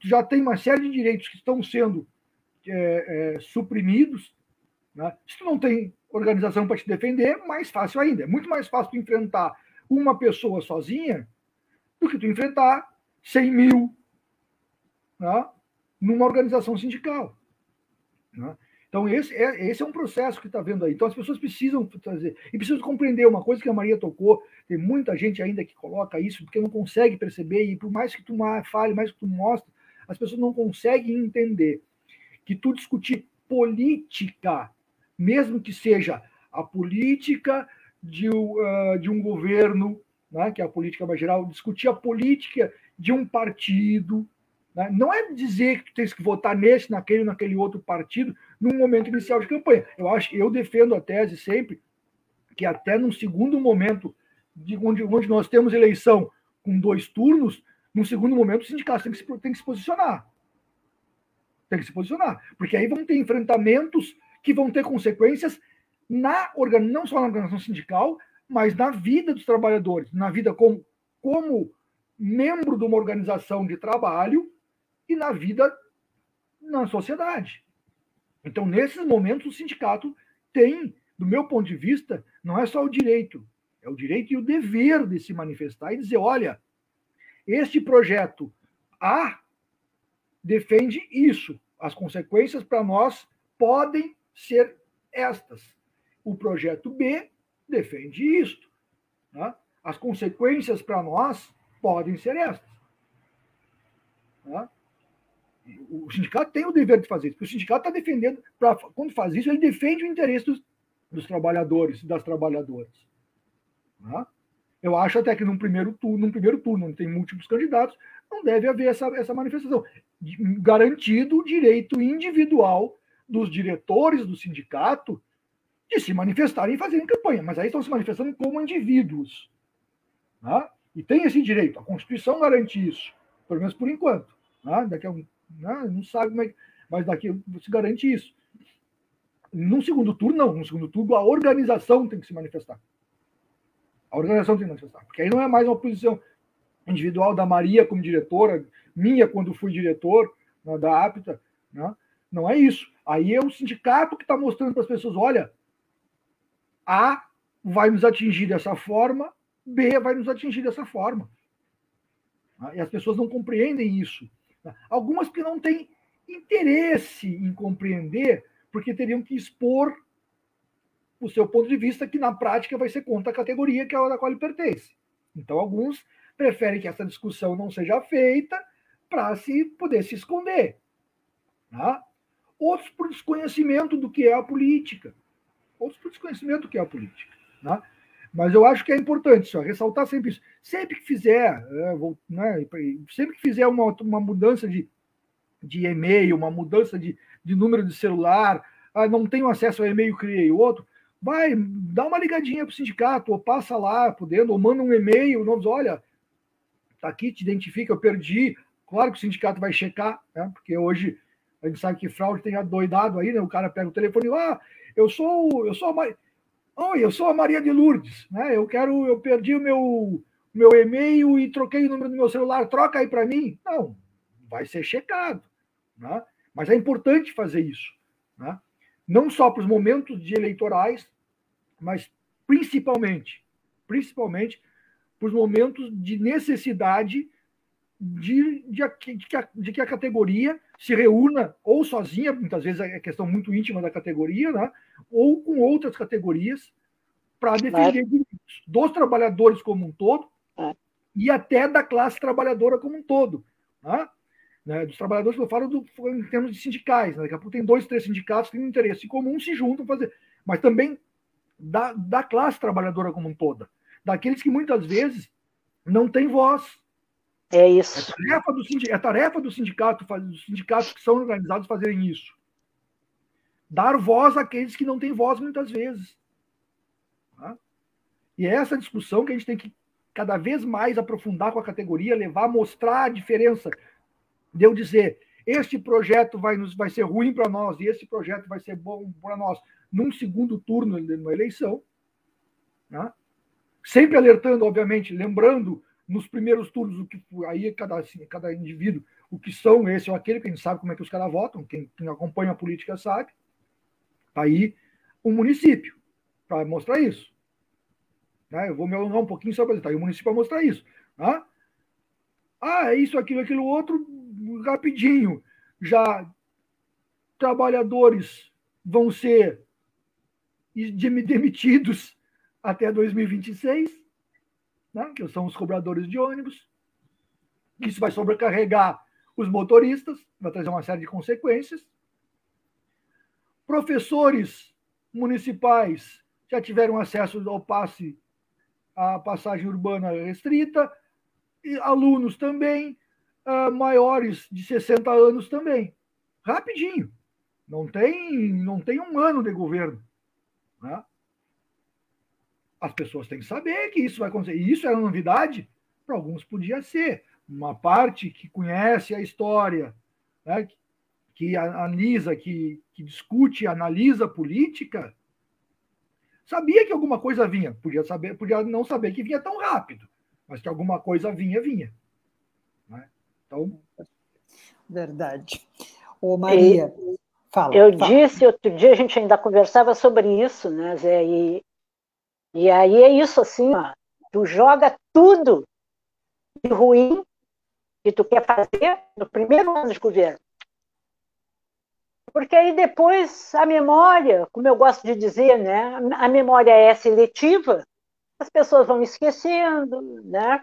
já tem uma série de direitos que estão sendo é, é, suprimidos. Né? Se tu não tem organização para te defender, mais fácil ainda. É muito mais fácil tu enfrentar uma pessoa sozinha do que tu enfrentar 100 mil né? numa organização sindical. Né? Então, esse é, esse é um processo que está vendo aí. Então, as pessoas precisam fazer. E precisam compreender uma coisa que a Maria tocou. Tem muita gente ainda que coloca isso, porque não consegue perceber, e por mais que tu fale, mais que tu mostre, as pessoas não conseguem entender que tu discutir política, mesmo que seja a política de, uh, de um governo, né, que é a política mais geral, discutir a política de um partido. Né? Não é dizer que tem que votar nesse, naquele, naquele outro partido, num momento inicial de campanha. Eu acho, eu defendo a tese sempre que até num segundo momento, de onde, onde nós temos eleição com dois turnos, num segundo momento o sindicato tem que se, tem que se posicionar. Tem que se posicionar. Porque aí vão ter enfrentamentos que vão ter consequências na não só na organização sindical, mas na vida dos trabalhadores, na vida como, como membro de uma organização de trabalho e na vida na sociedade. Então, nesses momentos, o sindicato tem, do meu ponto de vista, não é só o direito, é o direito e o dever de se manifestar e dizer: olha, este projeto A defende isso, as consequências para nós podem ser estas o projeto B defende isto. Né? As consequências para nós podem ser estas. Né? O sindicato tem o dever de fazer isso, porque o sindicato está defendendo, pra, quando faz isso, ele defende o interesse dos, dos trabalhadores e das trabalhadoras. Né? Eu acho até que num primeiro turno, num primeiro turno, onde tem múltiplos candidatos, não deve haver essa, essa manifestação. Garantido o direito individual dos diretores do sindicato de se manifestarem e fazerem campanha, mas aí estão se manifestando como indivíduos. Né? E tem esse direito, a Constituição garante isso, pelo menos por enquanto. Né? Daqui a um, né? não sabe como é, mas daqui se garante isso. Num segundo turno, não. No segundo turno, a organização tem que se manifestar. A organização tem que se manifestar. Porque aí não é mais uma posição individual da Maria como diretora, minha quando fui diretor né, da APTA. Né? Não é isso. Aí é o sindicato que está mostrando para as pessoas: olha, a vai nos atingir dessa forma, B vai nos atingir dessa forma. E as pessoas não compreendem isso. Algumas que não têm interesse em compreender, porque teriam que expor o seu ponto de vista, que na prática vai ser contra a categoria que é a da qual ele pertence. Então, alguns preferem que essa discussão não seja feita para se poder se esconder. Tá? Outros por desconhecimento do que é a política outros por desconhecimento do que é a política. Né? Mas eu acho que é importante só ressaltar sempre isso. Sempre que fizer, é, vou, né, sempre que fizer uma, uma mudança de, de e-mail, uma mudança de, de número de celular, ah, não tenho acesso ao e-mail, criei outro, vai, dá uma ligadinha para o sindicato, ou passa lá, podendo, ou manda um e-mail, não diz, olha, tá aqui, te identifica, eu perdi. Claro que o sindicato vai checar, né, porque hoje a gente sabe que fraude tem adoidado aí, né? O cara pega o telefone e ah, eu sou, eu sou a Maria, Oi, eu sou a Maria de Lourdes, né? Eu quero, eu perdi o meu meu e-mail e troquei o número do meu celular, troca aí para mim. Não, vai ser checado, né? Mas é importante fazer isso, né? Não só para os momentos de eleitorais, mas principalmente, principalmente para os momentos de necessidade de, de, de, que a, de que a categoria se reúna ou sozinha, muitas vezes é questão muito íntima da categoria, né? ou com outras categorias para defender é. dos trabalhadores como um todo é. e até da classe trabalhadora como um todo. Né? Né? Dos trabalhadores que eu falo do, em termos de sindicais. Né? Daqui a pouco tem dois, três sindicatos que têm um interesse comum, se juntam fazer. Mas também da, da classe trabalhadora como um todo. Daqueles que muitas vezes não têm voz é isso. É tarefa do, sindicato, é tarefa do sindicato, dos sindicatos que são organizados fazerem isso. Dar voz àqueles que não têm voz muitas vezes. Tá? E é essa discussão que a gente tem que cada vez mais aprofundar com a categoria, levar, mostrar a diferença de eu dizer este projeto vai, nos, vai ser ruim para nós e esse projeto vai ser bom para nós num segundo turno de uma eleição. Né? Sempre alertando, obviamente, lembrando nos primeiros turnos, o que aí cada, assim, cada indivíduo, o que são esse ou aquele, que a gente sabe como é que os caras votam, quem, quem acompanha a política sabe. Tá aí o um município para mostrar isso. Né? Eu vou me alongar um pouquinho só para tá aí o município para mostrar isso. Né? Ah, é isso, aquilo, aquilo outro, rapidinho. Já trabalhadores vão ser demitidos até 2026 né, que são os cobradores de ônibus. Isso vai sobrecarregar os motoristas, vai trazer uma série de consequências. Professores municipais já tiveram acesso ao passe, à passagem urbana restrita, e alunos também, uh, maiores de 60 anos também. Rapidinho. Não tem, não tem um ano de governo. Né? As pessoas têm que saber que isso vai acontecer. E isso é uma novidade? Para alguns podia ser. Uma parte que conhece a história, né? que analisa, que, que discute, analisa política, sabia que alguma coisa vinha. Podia, saber, podia não saber que vinha tão rápido, mas que alguma coisa vinha, vinha. Né? Então. Verdade. Ô, Maria, e, fala. Eu fala. disse, outro dia a gente ainda conversava sobre isso, né, Zé? E, e aí é isso assim, ó, tu joga tudo de ruim que tu quer fazer no primeiro ano de governo. Porque aí depois a memória, como eu gosto de dizer, né, a memória é seletiva, as pessoas vão esquecendo, né?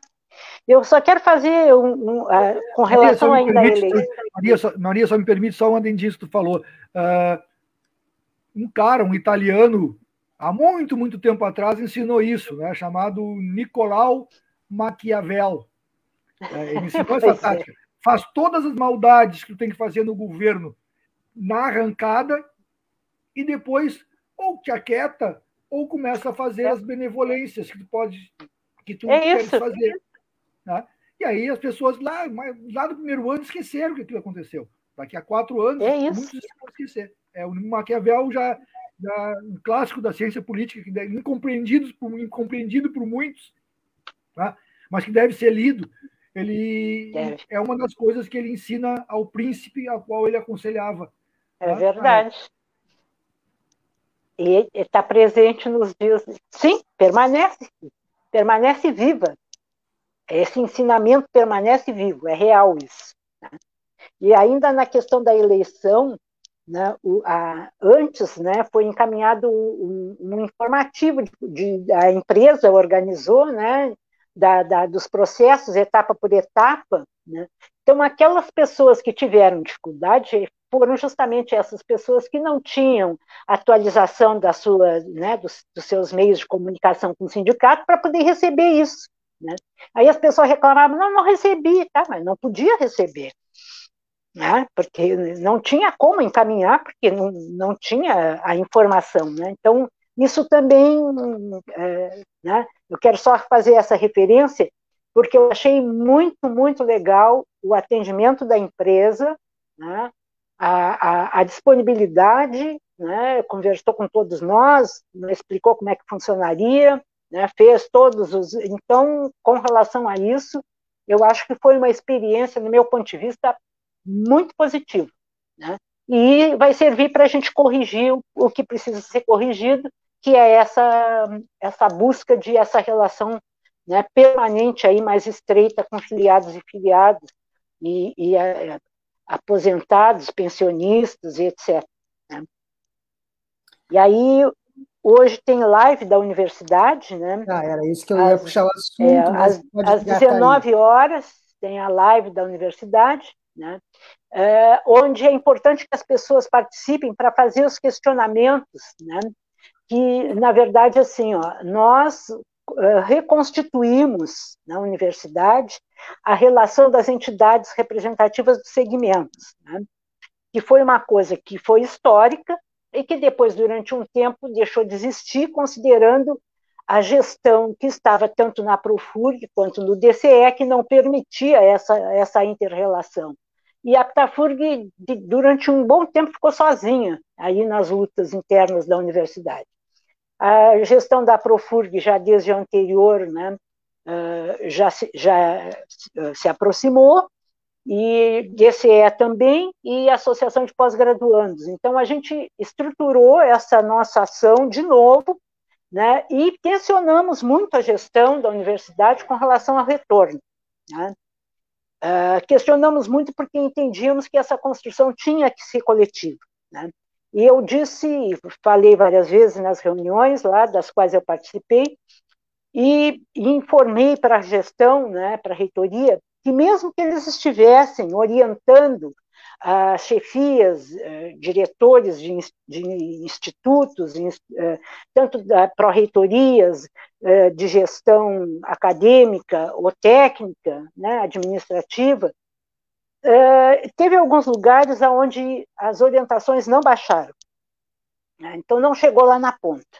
Eu só quero fazer um, um uh, com relação Maria, ainda à eleição. Maria só, Maria, só me permite só um disso que tu falou. Uh, um cara, um italiano, há muito, muito tempo atrás, ensinou isso, né? chamado Nicolau Maquiavel. É, ele ensinou essa é. tática. Faz todas as maldades que tu tem que fazer no governo na arrancada e depois ou te aquieta ou começa a fazer as benevolências que tu pode que tu é queres fazer. Né? E aí as pessoas lá, lá do primeiro ano esqueceram que aquilo aconteceu. Daqui a quatro anos, é muitos vão esquecer. É, o Maquiavel já, já um clássico da ciência política, que deve, incompreendido, por, incompreendido por muitos, tá? mas que deve ser lido. Ele deve. é uma das coisas que ele ensina ao príncipe a qual ele aconselhava. É tá? verdade. E está presente nos dias. Sim, permanece. Permanece viva. Esse ensinamento permanece vivo, é real isso. Né? E ainda na questão da eleição, né, o, a, antes né, foi encaminhado um, um informativo de, de, a empresa organizou né, da, da, dos processos etapa por etapa. Né? Então, aquelas pessoas que tiveram dificuldade foram justamente essas pessoas que não tinham atualização da sua, né, dos, dos seus meios de comunicação com o sindicato para poder receber isso. Né? Aí as pessoas reclamavam, não, não recebi, tá? mas não podia receber, né? porque não tinha como encaminhar, porque não, não tinha a informação. Né? Então, isso também, é, né? eu quero só fazer essa referência, porque eu achei muito, muito legal o atendimento da empresa, né? a, a, a disponibilidade, né? conversou com todos nós, explicou como é que funcionaria, né, fez todos os. Então, com relação a isso, eu acho que foi uma experiência, no meu ponto de vista, muito positiva. Né? E vai servir para a gente corrigir o, o que precisa ser corrigido, que é essa, essa busca de essa relação né, permanente aí mais estreita com filiados e filiados e, e é, aposentados, pensionistas e etc. Né? E aí Hoje tem live da universidade, né? Ah, era isso que eu ia puxar o assunto. É, às, às 19 horas tem a live da universidade, né? É, onde é importante que as pessoas participem para fazer os questionamentos, né? Que, na verdade, assim, ó, nós uh, reconstituímos na universidade a relação das entidades representativas dos segmentos, né? que foi uma coisa que foi histórica, e que depois, durante um tempo, deixou de existir, considerando a gestão que estava tanto na Profurg quanto no DCE, que não permitia essa, essa inter-relação. E a Ptafurg, durante um bom tempo, ficou sozinha aí nas lutas internas da universidade. A gestão da Profurg, já desde o anterior, né, já, se, já se aproximou, e DCE também, e Associação de Pós-Graduandos. Então, a gente estruturou essa nossa ação de novo, né, e tensionamos muito a gestão da universidade com relação ao retorno. Né? Uh, questionamos muito porque entendíamos que essa construção tinha que ser coletiva. Né? E eu disse, falei várias vezes nas reuniões lá, das quais eu participei, e, e informei para a gestão, né, para a reitoria, que mesmo que eles estivessem orientando as chefias, eh, diretores de, de institutos, eh, tanto da pró-reitorias, eh, de gestão acadêmica ou técnica, né, administrativa, teve alguns lugares onde as orientações não baixaram. Né, então, não chegou lá na ponta.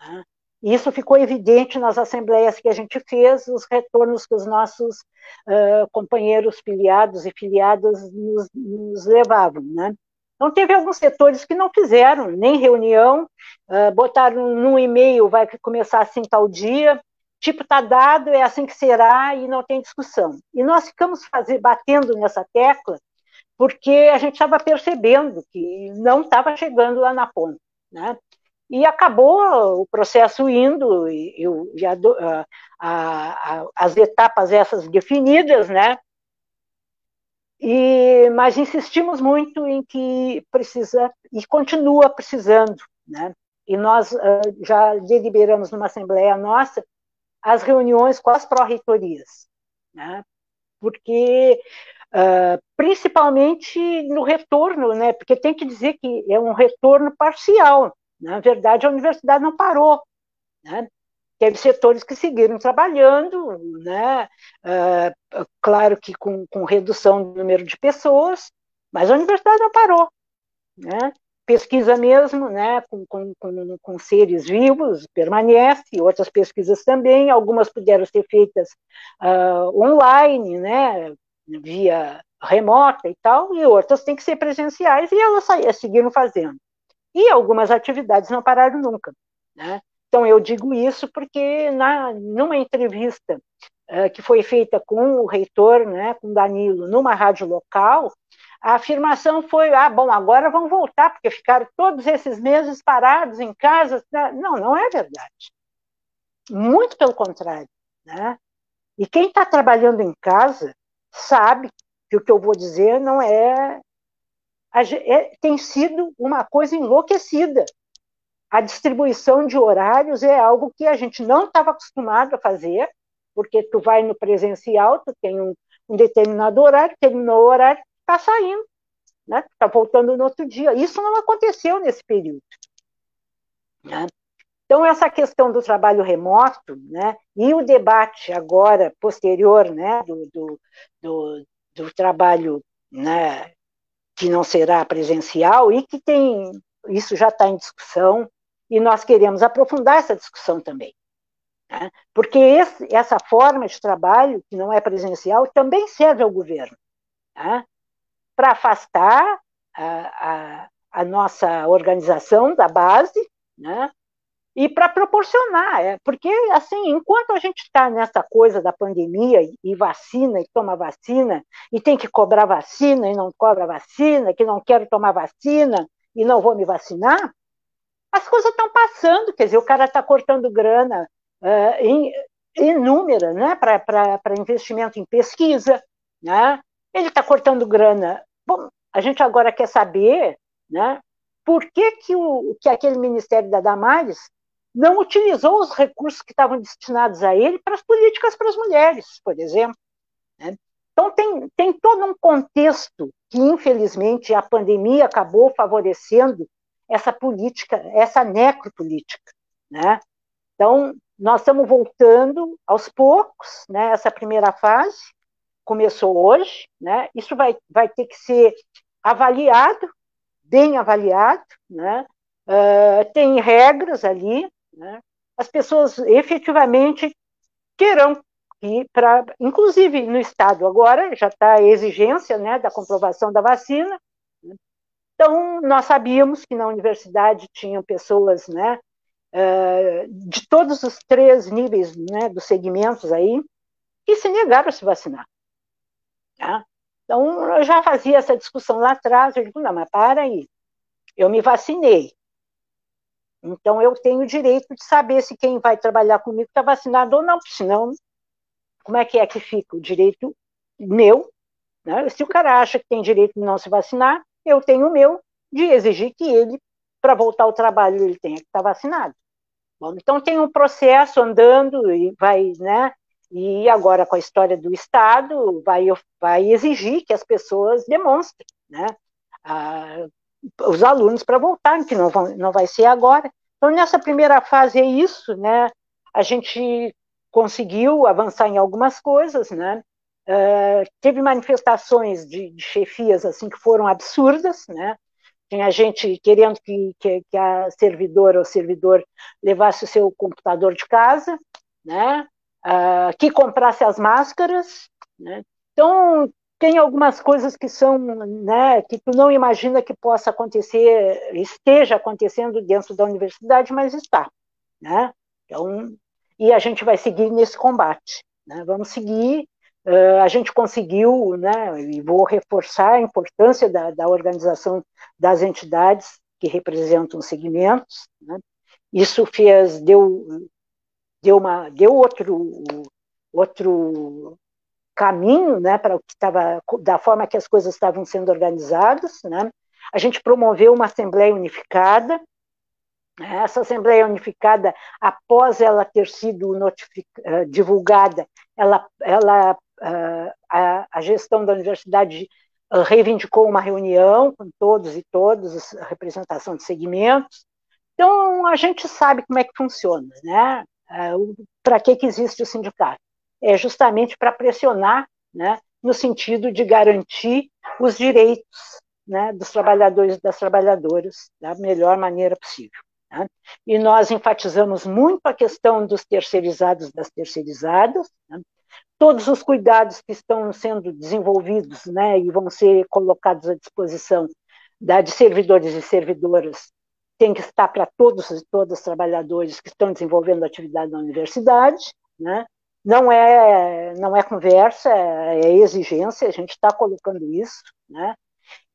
Né. Isso ficou evidente nas assembleias que a gente fez, os retornos que os nossos uh, companheiros filiados e filiadas nos, nos, levavam, né? Então, teve alguns setores que não fizeram nem reunião, uh, botaram num e-mail, vai começar assim tal dia, tipo, está dado, é assim que será, e não tem discussão. E nós ficamos fazer, batendo nessa tecla, porque a gente estava percebendo que não estava chegando lá na ponta, né? E acabou o processo indo e, e a, a, a, as etapas essas definidas, né? E, mas insistimos muito em que precisa e continua precisando, né? E nós uh, já deliberamos numa assembleia nossa as reuniões com as pró-reitorias, né? Porque uh, principalmente no retorno, né? Porque tem que dizer que é um retorno parcial, na verdade, a universidade não parou. Né? Teve setores que seguiram trabalhando, né? Uh, claro que com, com, redução do número de pessoas, mas a universidade não parou. Né? Pesquisa mesmo, né? com, com, com, com seres vivos, permanece, outras pesquisas também, algumas puderam ser feitas uh, online, né? via remota e tal, e outras têm que ser presenciais, e elas seguiram fazendo. E algumas atividades não pararam nunca. Né? Então, eu digo isso porque, na, numa entrevista uh, que foi feita com o reitor, né, com Danilo, numa rádio local, a afirmação foi: ah, bom, agora vão voltar, porque ficaram todos esses meses parados em casa. Não, não é verdade. Muito pelo contrário. Né? E quem está trabalhando em casa sabe que o que eu vou dizer não é é, tem sido uma coisa enlouquecida. A distribuição de horários é algo que a gente não estava acostumado a fazer, porque tu vai no presencial, tu tem um, um determinado horário, terminou o horário, está saindo, né? Está voltando no outro dia. Isso não aconteceu nesse período. Né? Então essa questão do trabalho remoto, né? E o debate agora posterior, né? Do, do, do, do trabalho, né? Que não será presencial e que tem, isso já está em discussão, e nós queremos aprofundar essa discussão também. Né? Porque esse, essa forma de trabalho, que não é presencial, também serve ao governo né? para afastar a, a, a, nossa organização da base, né? E para proporcionar, é, porque assim, enquanto a gente está nessa coisa da pandemia e, e, vacina e toma vacina e tem que cobrar vacina e não cobra vacina, que não quero tomar vacina e não vou me vacinar, as coisas estão passando, quer dizer, o cara está cortando grana em, inúmera, né, para investimento em pesquisa, né? Ele está cortando grana. Bom, a gente agora quer saber, né? Por que, que, o, que aquele Ministério da Damares não utilizou os recursos que estavam destinados a ele para as políticas para as mulheres, por exemplo. Né? Então, tem, tem todo um contexto que, infelizmente, a pandemia acabou favorecendo essa política, essa necropolítica. Né? Então, nós estamos voltando aos poucos, né? essa primeira fase começou hoje, né? isso vai, vai ter que ser avaliado, bem avaliado, né? Uh, tem regras ali, né, as pessoas efetivamente terão que, para, inclusive no Estado agora, já está a exigência né, da comprovação da vacina. Né. Então, nós sabíamos que na universidade tinham pessoas né, uh, de todos os três níveis né, dos segmentos aí que se negaram a se vacinar. Tá? Então, eu já fazia essa discussão lá atrás, eu digo, não, mas para aí, eu me vacinei, então, eu tenho o direito de saber se quem vai trabalhar comigo está vacinado ou não, senão, como é que é que fica? O direito meu, né? se o cara acha que tem direito de não se vacinar, eu tenho o meu de exigir que ele, para voltar ao trabalho, ele tenha que estar tá vacinado. Bom, então, tem um processo andando e vai, né? E agora, com a história do Estado, vai, vai exigir que as pessoas demonstrem né, a, os alunos para voltar, que não, vão, não vai ser agora. Então, nessa primeira fase é isso, né? A gente conseguiu avançar em algumas coisas, né? Uh, teve manifestações de, de, chefias assim que foram absurdas, né? Tinha gente querendo que, que, que a servidora ou servidor levasse o seu computador de casa, né? Uh, que comprasse as máscaras, né? Então tem algumas coisas que são, né, que tu não imagina que possa acontecer, esteja acontecendo dentro da universidade, mas está, né? Então, e a gente vai seguir nesse combate, né? Vamos seguir. Uh, a gente conseguiu, né? E vou reforçar a importância da, da organização das entidades que representam segmentos. Né? Isso fez deu deu uma deu outro outro caminho né, para o que estava, da forma que as coisas estavam sendo organizadas. Né? A gente promoveu uma Assembleia Unificada. Essa Assembleia Unificada, após ela ter sido uh, divulgada, ela, ela, uh, a, a, gestão da universidade uh, reivindicou uma reunião com todos e todas, a representação de segmentos. Então, a gente sabe como é que funciona, né? para que, que existe o sindicato? É justamente para pressionar, né, no sentido de garantir os direitos né, dos trabalhadores e das trabalhadoras da melhor maneira possível. Né? E nós enfatizamos muito a questão dos terceirizados das terceirizadas, né? todos os cuidados que estão sendo desenvolvidos né, e vão ser colocados à disposição da, de servidores e servidoras tem que estar para todos e todas os trabalhadores que estão desenvolvendo atividade na universidade, né? Não é não é conversa, é exigência, a gente está colocando isso, né?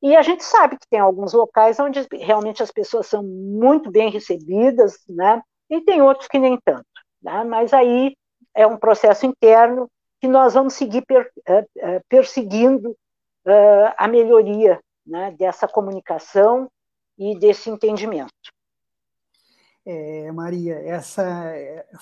E a gente sabe que tem alguns locais onde realmente as pessoas são muito bem recebidas, né? E tem outros que nem tanto, né? Mas aí é um processo interno que nós vamos seguir per, é, é, perseguindo a melhoria né, dessa comunicação e desse entendimento é, Maria, essa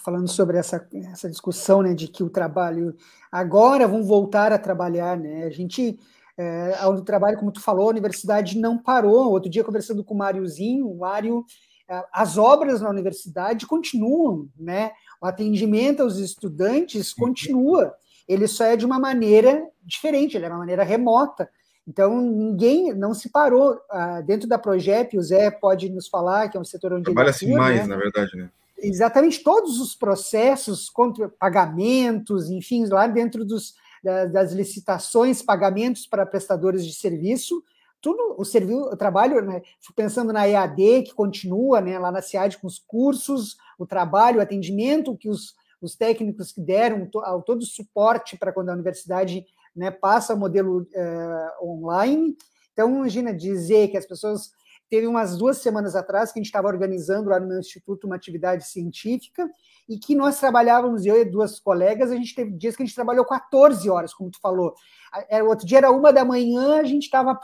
falando sobre essa, essa discussão né, de que o trabalho agora vão voltar a trabalhar, né? A gente é, o trabalho, como tu falou, a universidade não parou. Outro dia conversando com o Máriozinho, o Mário, as obras na universidade continuam, né? O atendimento aos estudantes continua. Ele só é de uma maneira diferente, ele é uma maneira remota. Então, ninguém não se parou. Ah, dentro da Progep, o Zé pode nos falar, que é um setor onde. Trabalha-se mais, né? na verdade, né? Exatamente, todos os processos, contra pagamentos, enfim, lá dentro dos, das licitações, pagamentos para prestadores de serviço, tudo o serviço, o trabalho, né, pensando na EAD, que continua né, lá na SEAD com os cursos, o trabalho, o atendimento que os, os técnicos que deram, todo o suporte para quando a universidade né, passa modelo uh, online. Então, imagina dizer que as pessoas. Teve umas duas semanas atrás que a gente estava organizando lá no meu instituto uma atividade científica e que nós trabalhávamos, eu e duas colegas, a gente teve dias que a gente trabalhou 14 horas, como tu falou. É, outro dia era uma da manhã, a gente estava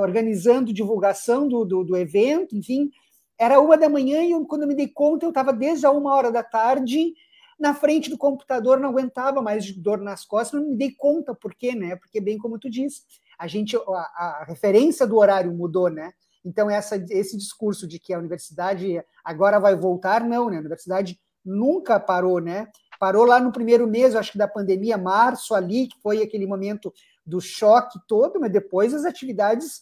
organizando divulgação do, do, do, evento, enfim, era uma da manhã e eu, quando eu me dei conta, eu estava desde a uma hora da tarde na frente do computador, não aguentava mais de dor nas costas, não me dei conta por quê, né? Porque, bem como tu disse, a gente, a, a referência do horário mudou, né? Então, essa, esse discurso de que a universidade agora vai voltar, não, né? A universidade nunca parou, né? Parou lá no primeiro mês, acho que da pandemia, março ali, que foi aquele momento do choque todo, mas depois as atividades,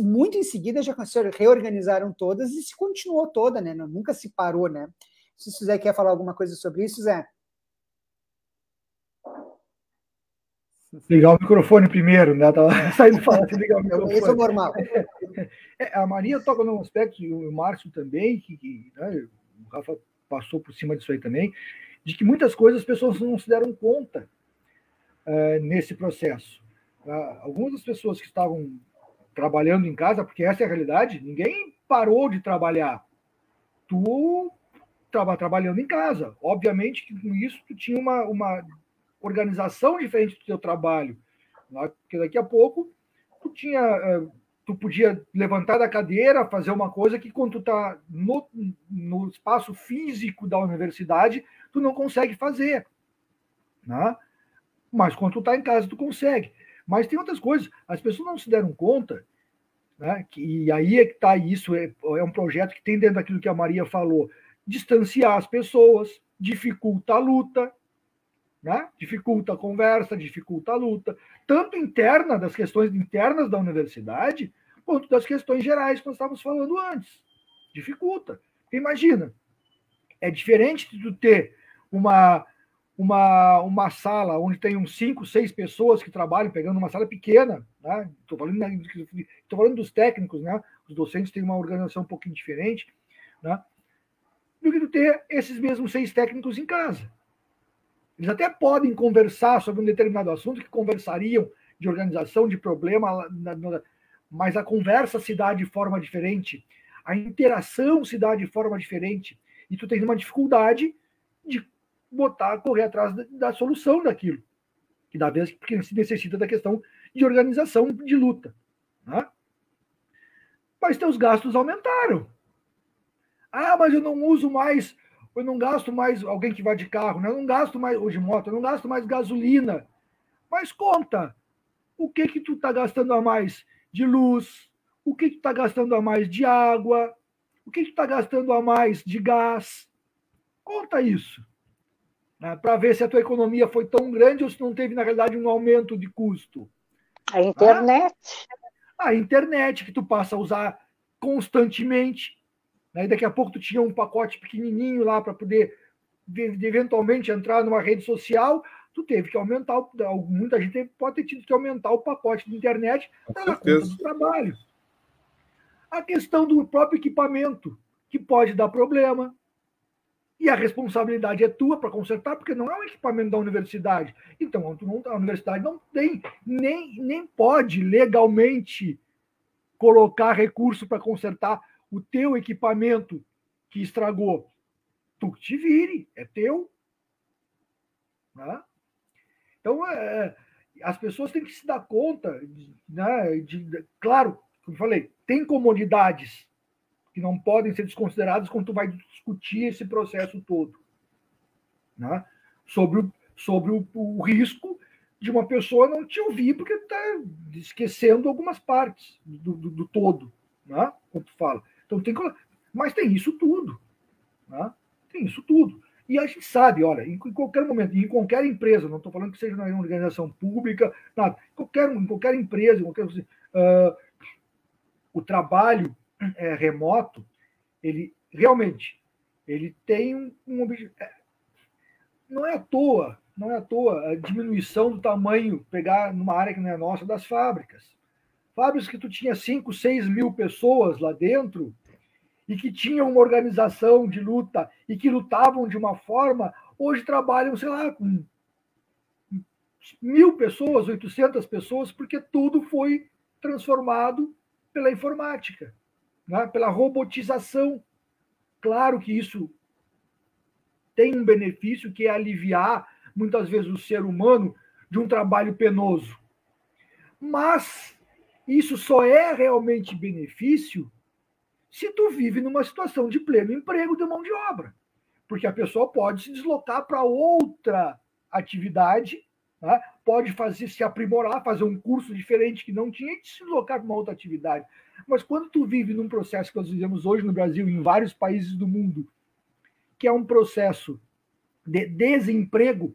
muito em seguida, já se reorganizaram todas e se continuou toda, né? Nunca se parou, né? Se o Zé quer falar alguma coisa sobre isso, Zé. Ligar o microfone primeiro, né? Tava saindo falar assim, ligar o microfone. Isso é normal. É, a Maria toca num aspecto, e o Márcio também, que, que né, o Rafa passou por cima disso aí também, de que muitas coisas as pessoas não se deram conta uh, nesse processo. Uh, algumas das pessoas que estavam trabalhando em casa, porque essa é a realidade, ninguém parou de trabalhar. Tu estava trabalhando em casa. Obviamente que com isso tu tinha uma, uma organização diferente do teu trabalho, né? porque daqui a pouco tu tinha eh, tu podia levantar da cadeira, fazer uma coisa que quando tu está no, no espaço físico da universidade, tu não consegue fazer. Né? Mas quando tu está em casa, tu consegue. Mas tem outras coisas. As pessoas não se deram conta Né? E aí é que está isso, é, é um projeto que tem dentro daquilo que a Maria falou, distanciar as pessoas, dificulta a luta, né? dificulta a conversa, dificulta a luta, tanto interna, das questões internas da universidade, quanto das questões gerais que nós estávamos falando antes. Dificulta. Imagina, é diferente de ter uma, uma, uma sala onde tem uns cinco, seis pessoas que trabalham, pegando uma sala pequena, né? Estou falando, tô falando dos técnicos, né? Os docentes têm uma organização um pouquinho diferente, né? Do que ter esses mesmos seis técnicos em casa. Eles até podem conversar sobre um determinado assunto que conversariam de organização, de problema, mas a conversa se dá de forma diferente, a interação se dá de forma diferente, e tu tens uma dificuldade de botar, correr atrás da, da solução daquilo, que da vez que se necessita da questão de organização de luta. Né? Mas teus gastos aumentaram. Ah, mas eu não uso mais, eu não gasto mais, alguém que vai de carro, né? eu não gasto mais, ou de moto, eu não gasto mais gasolina. Mas conta, o que que tu está gastando a mais de luz, o que, que tu está gastando a mais de água, o que, que tu está gastando a mais de gás. Conta isso. Né, para ver se a tua economia foi tão grande ou se não teve, na realidade, um aumento de custo. A internet. A internet, que tu passa a usar constantemente. Né? E daqui a pouco tu tinha um pacote pequenininho lá para poder eventualmente entrar numa rede social, tu teve que aumentar, muita gente pode ter tido que aumentar o pacote de internet na conta do trabalho. A questão do próprio equipamento, que pode dar problema, e a responsabilidade é tua para consertar, porque não é um equipamento da universidade. Então, a universidade não tem, nem, nem pode legalmente colocar recurso para consertar o teu equipamento que estragou. Tu te vire, é teu. Né? Então, é, as pessoas têm que se dar conta, né, de, de, claro, como eu falei, tem comodidades que não podem ser desconsideradas quando tu vai discutir esse processo todo, né, sobre, o, sobre o, o risco de uma pessoa não te ouvir porque está esquecendo algumas partes do, do, do, todo, né, quando tu fala. Então tem que, mas tem isso tudo, né, tem isso tudo. E a gente sabe, olha, em qualquer momento, em qualquer empresa, não estou falando que seja uma organização pública, nada, em qualquer, em qualquer empresa, em qualquer, uh, o trabalho é, remoto, ele realmente ele tem um, um objetivo. É, não é à toa, não é à toa a diminuição do tamanho, pegar numa área que não é nossa, das fábricas. Fábricas que tu tinha 5, 6 mil pessoas lá dentro, e que tinham uma organização de luta e que lutavam de uma forma, hoje trabalham, sei lá, com mil pessoas, 800 pessoas, porque tudo foi transformado pela informática, né? pela robotização. Claro que isso tem um benefício que é aliviar muitas vezes o ser humano de um trabalho penoso. Mas isso só é realmente benefício se tu vive numa situação de pleno emprego de mão de obra. Porque a pessoa pode se deslocar para outra atividade, né? pode fazer se aprimorar, fazer um curso diferente que não tinha e se deslocar para uma outra atividade. Mas quando tu vive num processo que nós vivemos hoje no Brasil e em vários países do mundo, que é um processo de desemprego,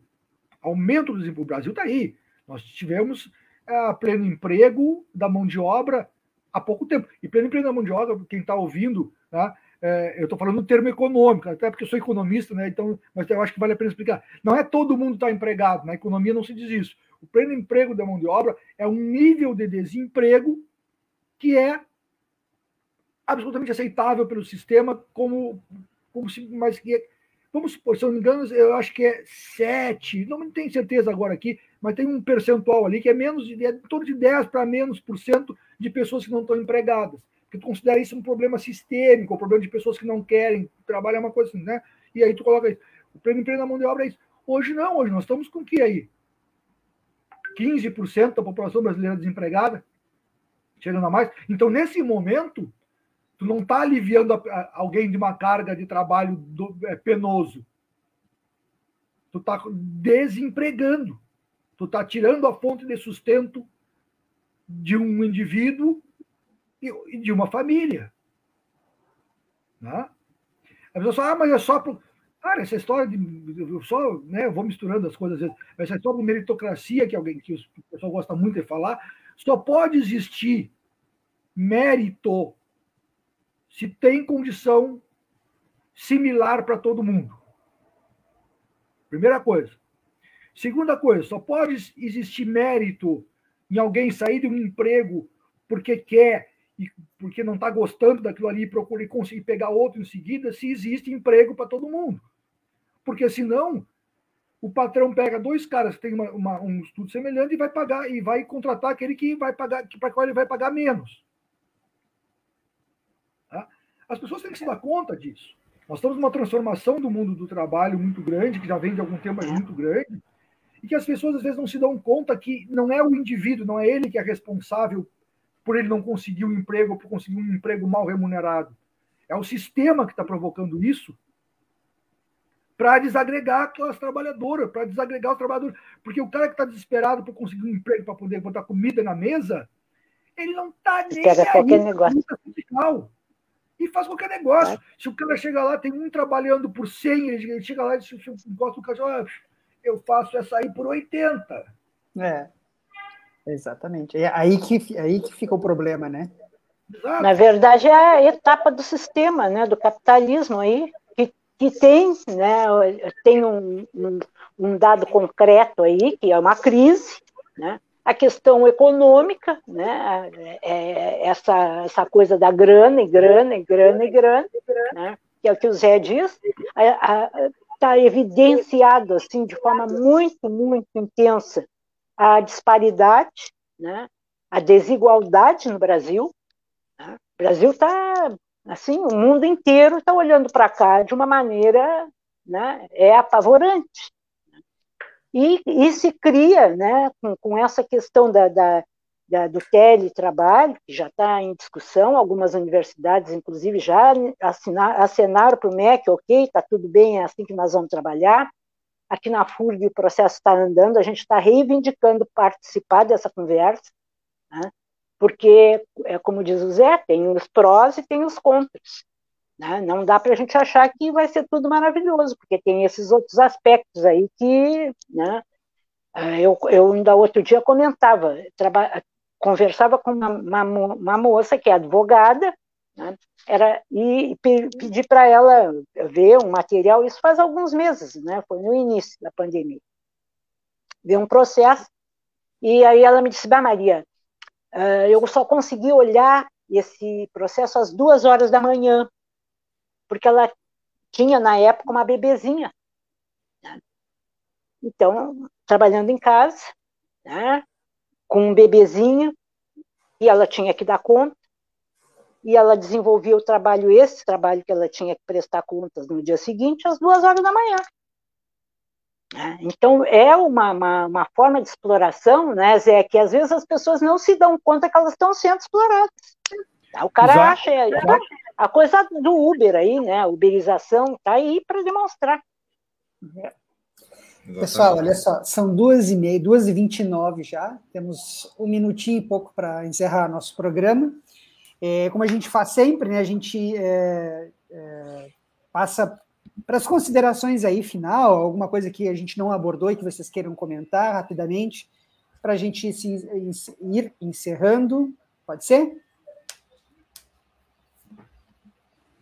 aumento do desemprego, o Brasil está aí. Nós tivemos é, pleno emprego da mão de obra há pouco tempo. E pleno emprego da obra, quem está ouvindo, né, é, eu estou falando no termo econômico, até porque eu sou economista, né, então, mas eu acho que vale a pena explicar. Não é todo mundo está empregado, na economia não se diz isso. O pleno emprego da mão de obra é um nível de desemprego que é absolutamente aceitável pelo sistema, como, como se, mas que é, vamos supor, se eu não me engano, eu acho que é 7, não tenho certeza agora aqui, mas tem um percentual ali que é menos de, é em torno de 10 para menos por cento de pessoas que não estão empregadas. Porque tu considera isso um problema sistêmico, um problema de pessoas que não querem trabalhar uma coisa assim, né? E aí tu coloca isso. O pleno emprego na mão de obra é isso. Hoje não, hoje nós estamos com o que aí? 15% da população brasileira desempregada, chegando a mais. Então, nesse momento, tu não está aliviando a, a, alguém de uma carga de trabalho do, é, penoso. Tu está desempregando. Tu está tirando a fonte de sustento de um indivíduo e de uma família. Né? A pessoa fala, ah, mas é só. Pro... Cara, essa história de. Eu só, né, eu vou misturando as coisas, às vezes, essa história de meritocracia, que alguém que o pessoal gosta muito de falar, só pode existir mérito se tem condição similar para todo mundo. Primeira coisa. Segunda coisa, só pode existir mérito em alguém sair de um emprego porque quer e porque não está gostando daquilo ali e procura conseguir pegar outro em seguida, se existe emprego para todo mundo. Porque senão o patrão pega dois caras que têm uma, uma, um estudo semelhante e vai pagar e vai contratar aquele que vai pagar para qual ele vai pagar menos. Tá? As pessoas têm que se dar conta disso. Nós estamos numa transformação do mundo do trabalho muito grande, que já vem de algum tempo, mas muito grande, e que as pessoas às vezes não se dão conta que não é o indivíduo, não é ele que é responsável por ele não conseguir um emprego ou por conseguir um emprego mal remunerado. É o sistema que está provocando isso para desagregar a classe trabalhadora, para desagregar os trabalhadores. Porque o cara que está desesperado por conseguir um emprego para poder botar comida na mesa, ele não está nem Pega aí qualquer negócio. Fiscal, e faz qualquer negócio. É. Se o cara chega lá, tem um trabalhando por 100, ele chega lá e diz, gosta do cachorro, eu faço essa aí por 80. É. Exatamente. É aí que, é aí que fica o problema, né? Na verdade, é a etapa do sistema, né, do capitalismo aí, que, que tem, né, tem um, um, um dado concreto aí, que é uma crise, né, a questão econômica, né, é, é essa, essa coisa da grana e grana e grana e grana, né, que é o que o Zé diz, está evidenciado assim de forma muito, muito intensa a disparidade, né, a desigualdade no Brasil. Né? O Brasil está, assim, o mundo inteiro está olhando para cá de uma maneira, né, é apavorante. E, e se cria, né, com, com essa questão da, da, da, do teletrabalho, que já está em discussão, algumas universidades, inclusive, já assinar, assinaram para o MEC, ok, está tudo bem, é assim que nós vamos trabalhar. Aqui na FURG o processo está andando, a gente está reivindicando participar dessa conversa, né? porque, é como diz o Zé, tem os prós e tem os contras. Né? Não dá para a gente achar que vai ser tudo maravilhoso, porque tem esses outros aspectos aí que. Né? Eu, eu ainda outro dia comentava, conversava com uma, uma, uma moça que é advogada, né? Era, e pedir para ela ver um material, isso faz alguns meses, né? foi no início da pandemia. Ver um processo, e aí ela me disse, bah, Maria, eu só consegui olhar esse processo às duas horas da manhã, porque ela tinha, na época, uma bebezinha. Né? Então, trabalhando em casa, né? Com um bebezinho, e ela tinha que dar conta, e ela desenvolvia o trabalho, esse trabalho que ela tinha que prestar contas no dia seguinte, às duas horas da manhã. É, então, é uma, uma, uma, forma de exploração, né, Zé, que às vezes as pessoas não se dão conta que elas estão sendo exploradas. O cara acha, é, a coisa do Uber aí, né, a uberização, está aí para demonstrar. Pessoal, olha só, são duas e meia, duas e vinte e nove já, temos um minutinho e pouco para encerrar nosso programa. É, como a gente faz sempre, né, a gente é, é, passa para as considerações aí final, alguma coisa que a gente não abordou e que vocês queiram comentar rapidamente, para a gente se, ir encerrando. Pode ser?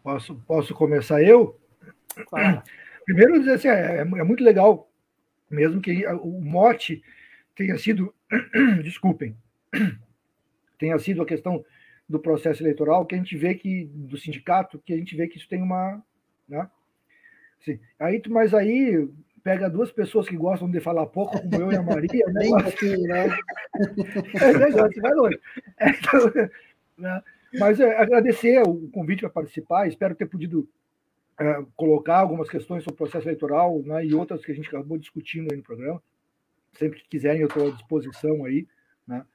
Posso, posso começar eu? Claro. Primeiro, dizer assim, é, é muito legal, mesmo que o mote tenha sido, desculpem, tenha sido a questão do processo eleitoral, que a gente vê que, do sindicato, que a gente vê que isso tem uma. Né? Assim, aí, mas aí pega duas pessoas que gostam de falar pouco, como eu e a Maria, né? Assim, né? é negócio, vai longe. É, então, né? Mas é, agradecer o convite para participar, espero ter podido é, colocar algumas questões sobre o processo eleitoral né, e outras que a gente acabou discutindo aí no programa. Sempre que quiserem, eu estou à disposição aí. Né?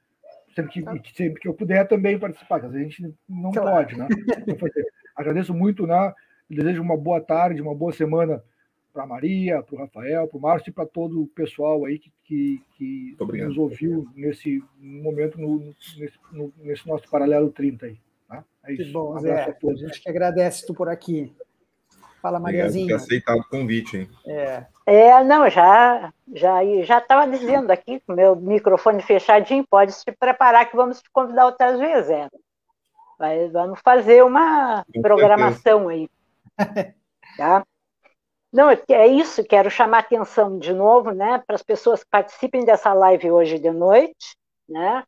sempre que, sempre que eu puder também participar, que a gente não claro. pode, né? Então, agradeço muito, né? Desejo uma boa tarde, uma boa semana para a Maria, para o Rafael, para o Márcio e para todo o pessoal aí que, que, que nos ouviu nesse momento, no, nesse, no, nesse nosso paralelo 30 aí. Tá? É que bom, um Zé. A, a gente que agradece tu por aqui. Fala, Mariazinha. Obrigado por aceitado o convite, hein? É. é, não, já já já estava dizendo aqui com meu microfone fechadinho, pode se preparar que vamos te convidar outras vezes, é. Vai, vamos fazer uma com programação certeza. aí. tá? Não, é isso, quero chamar a atenção de novo, né, para as pessoas que participem dessa live hoje de noite, né,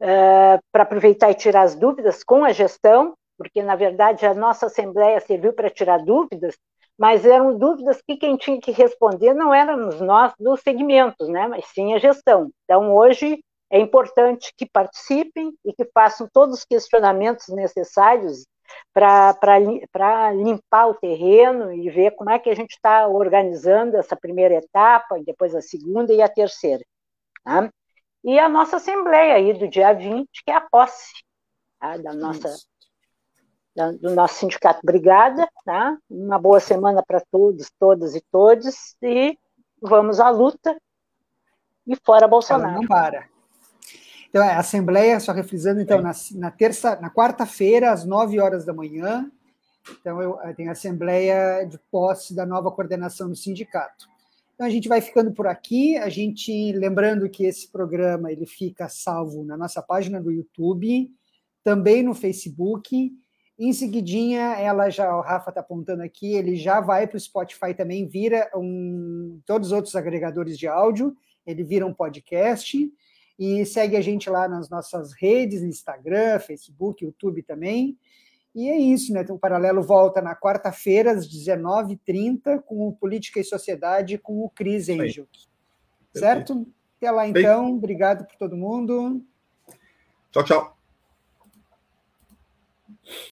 é, para aproveitar e tirar as dúvidas com a gestão, porque, na verdade, a nossa Assembleia serviu para tirar dúvidas, mas eram dúvidas que quem tinha que responder não éramos nós dos segmentos, né, mas sim a gestão. Então, hoje, é importante que participem e que façam todos os questionamentos necessários para limpar o terreno e ver como é que a gente está organizando essa primeira etapa, e depois a segunda e a terceira. Tá? E a nossa assembleia aí do dia 20, que é a posse tá? da nossa do nosso sindicato Brigada, tá? Uma boa semana para todos, todas e todos, e vamos à luta e fora Bolsonaro. Ela não para. Então, é, a Assembleia, só refrisando, então, na, na terça, na quarta-feira, às nove horas da manhã, então eu, eu tenho a Assembleia de posse da nova coordenação do sindicato. Então a gente vai ficando por aqui, a gente lembrando que esse programa ele fica salvo na nossa página do YouTube, também no Facebook em seguidinha, ela já, o Rafa está apontando aqui, ele já vai para o Spotify também, vira um, todos os outros agregadores de áudio, ele vira um podcast e segue a gente lá nas nossas redes, Instagram, Facebook, YouTube também. E é isso, né? Então, o Paralelo volta na quarta-feira, às 19h30, com o Política e Sociedade, com o Cris Angel. Certo? Até lá, então. Obrigado por todo mundo. Tchau, tchau.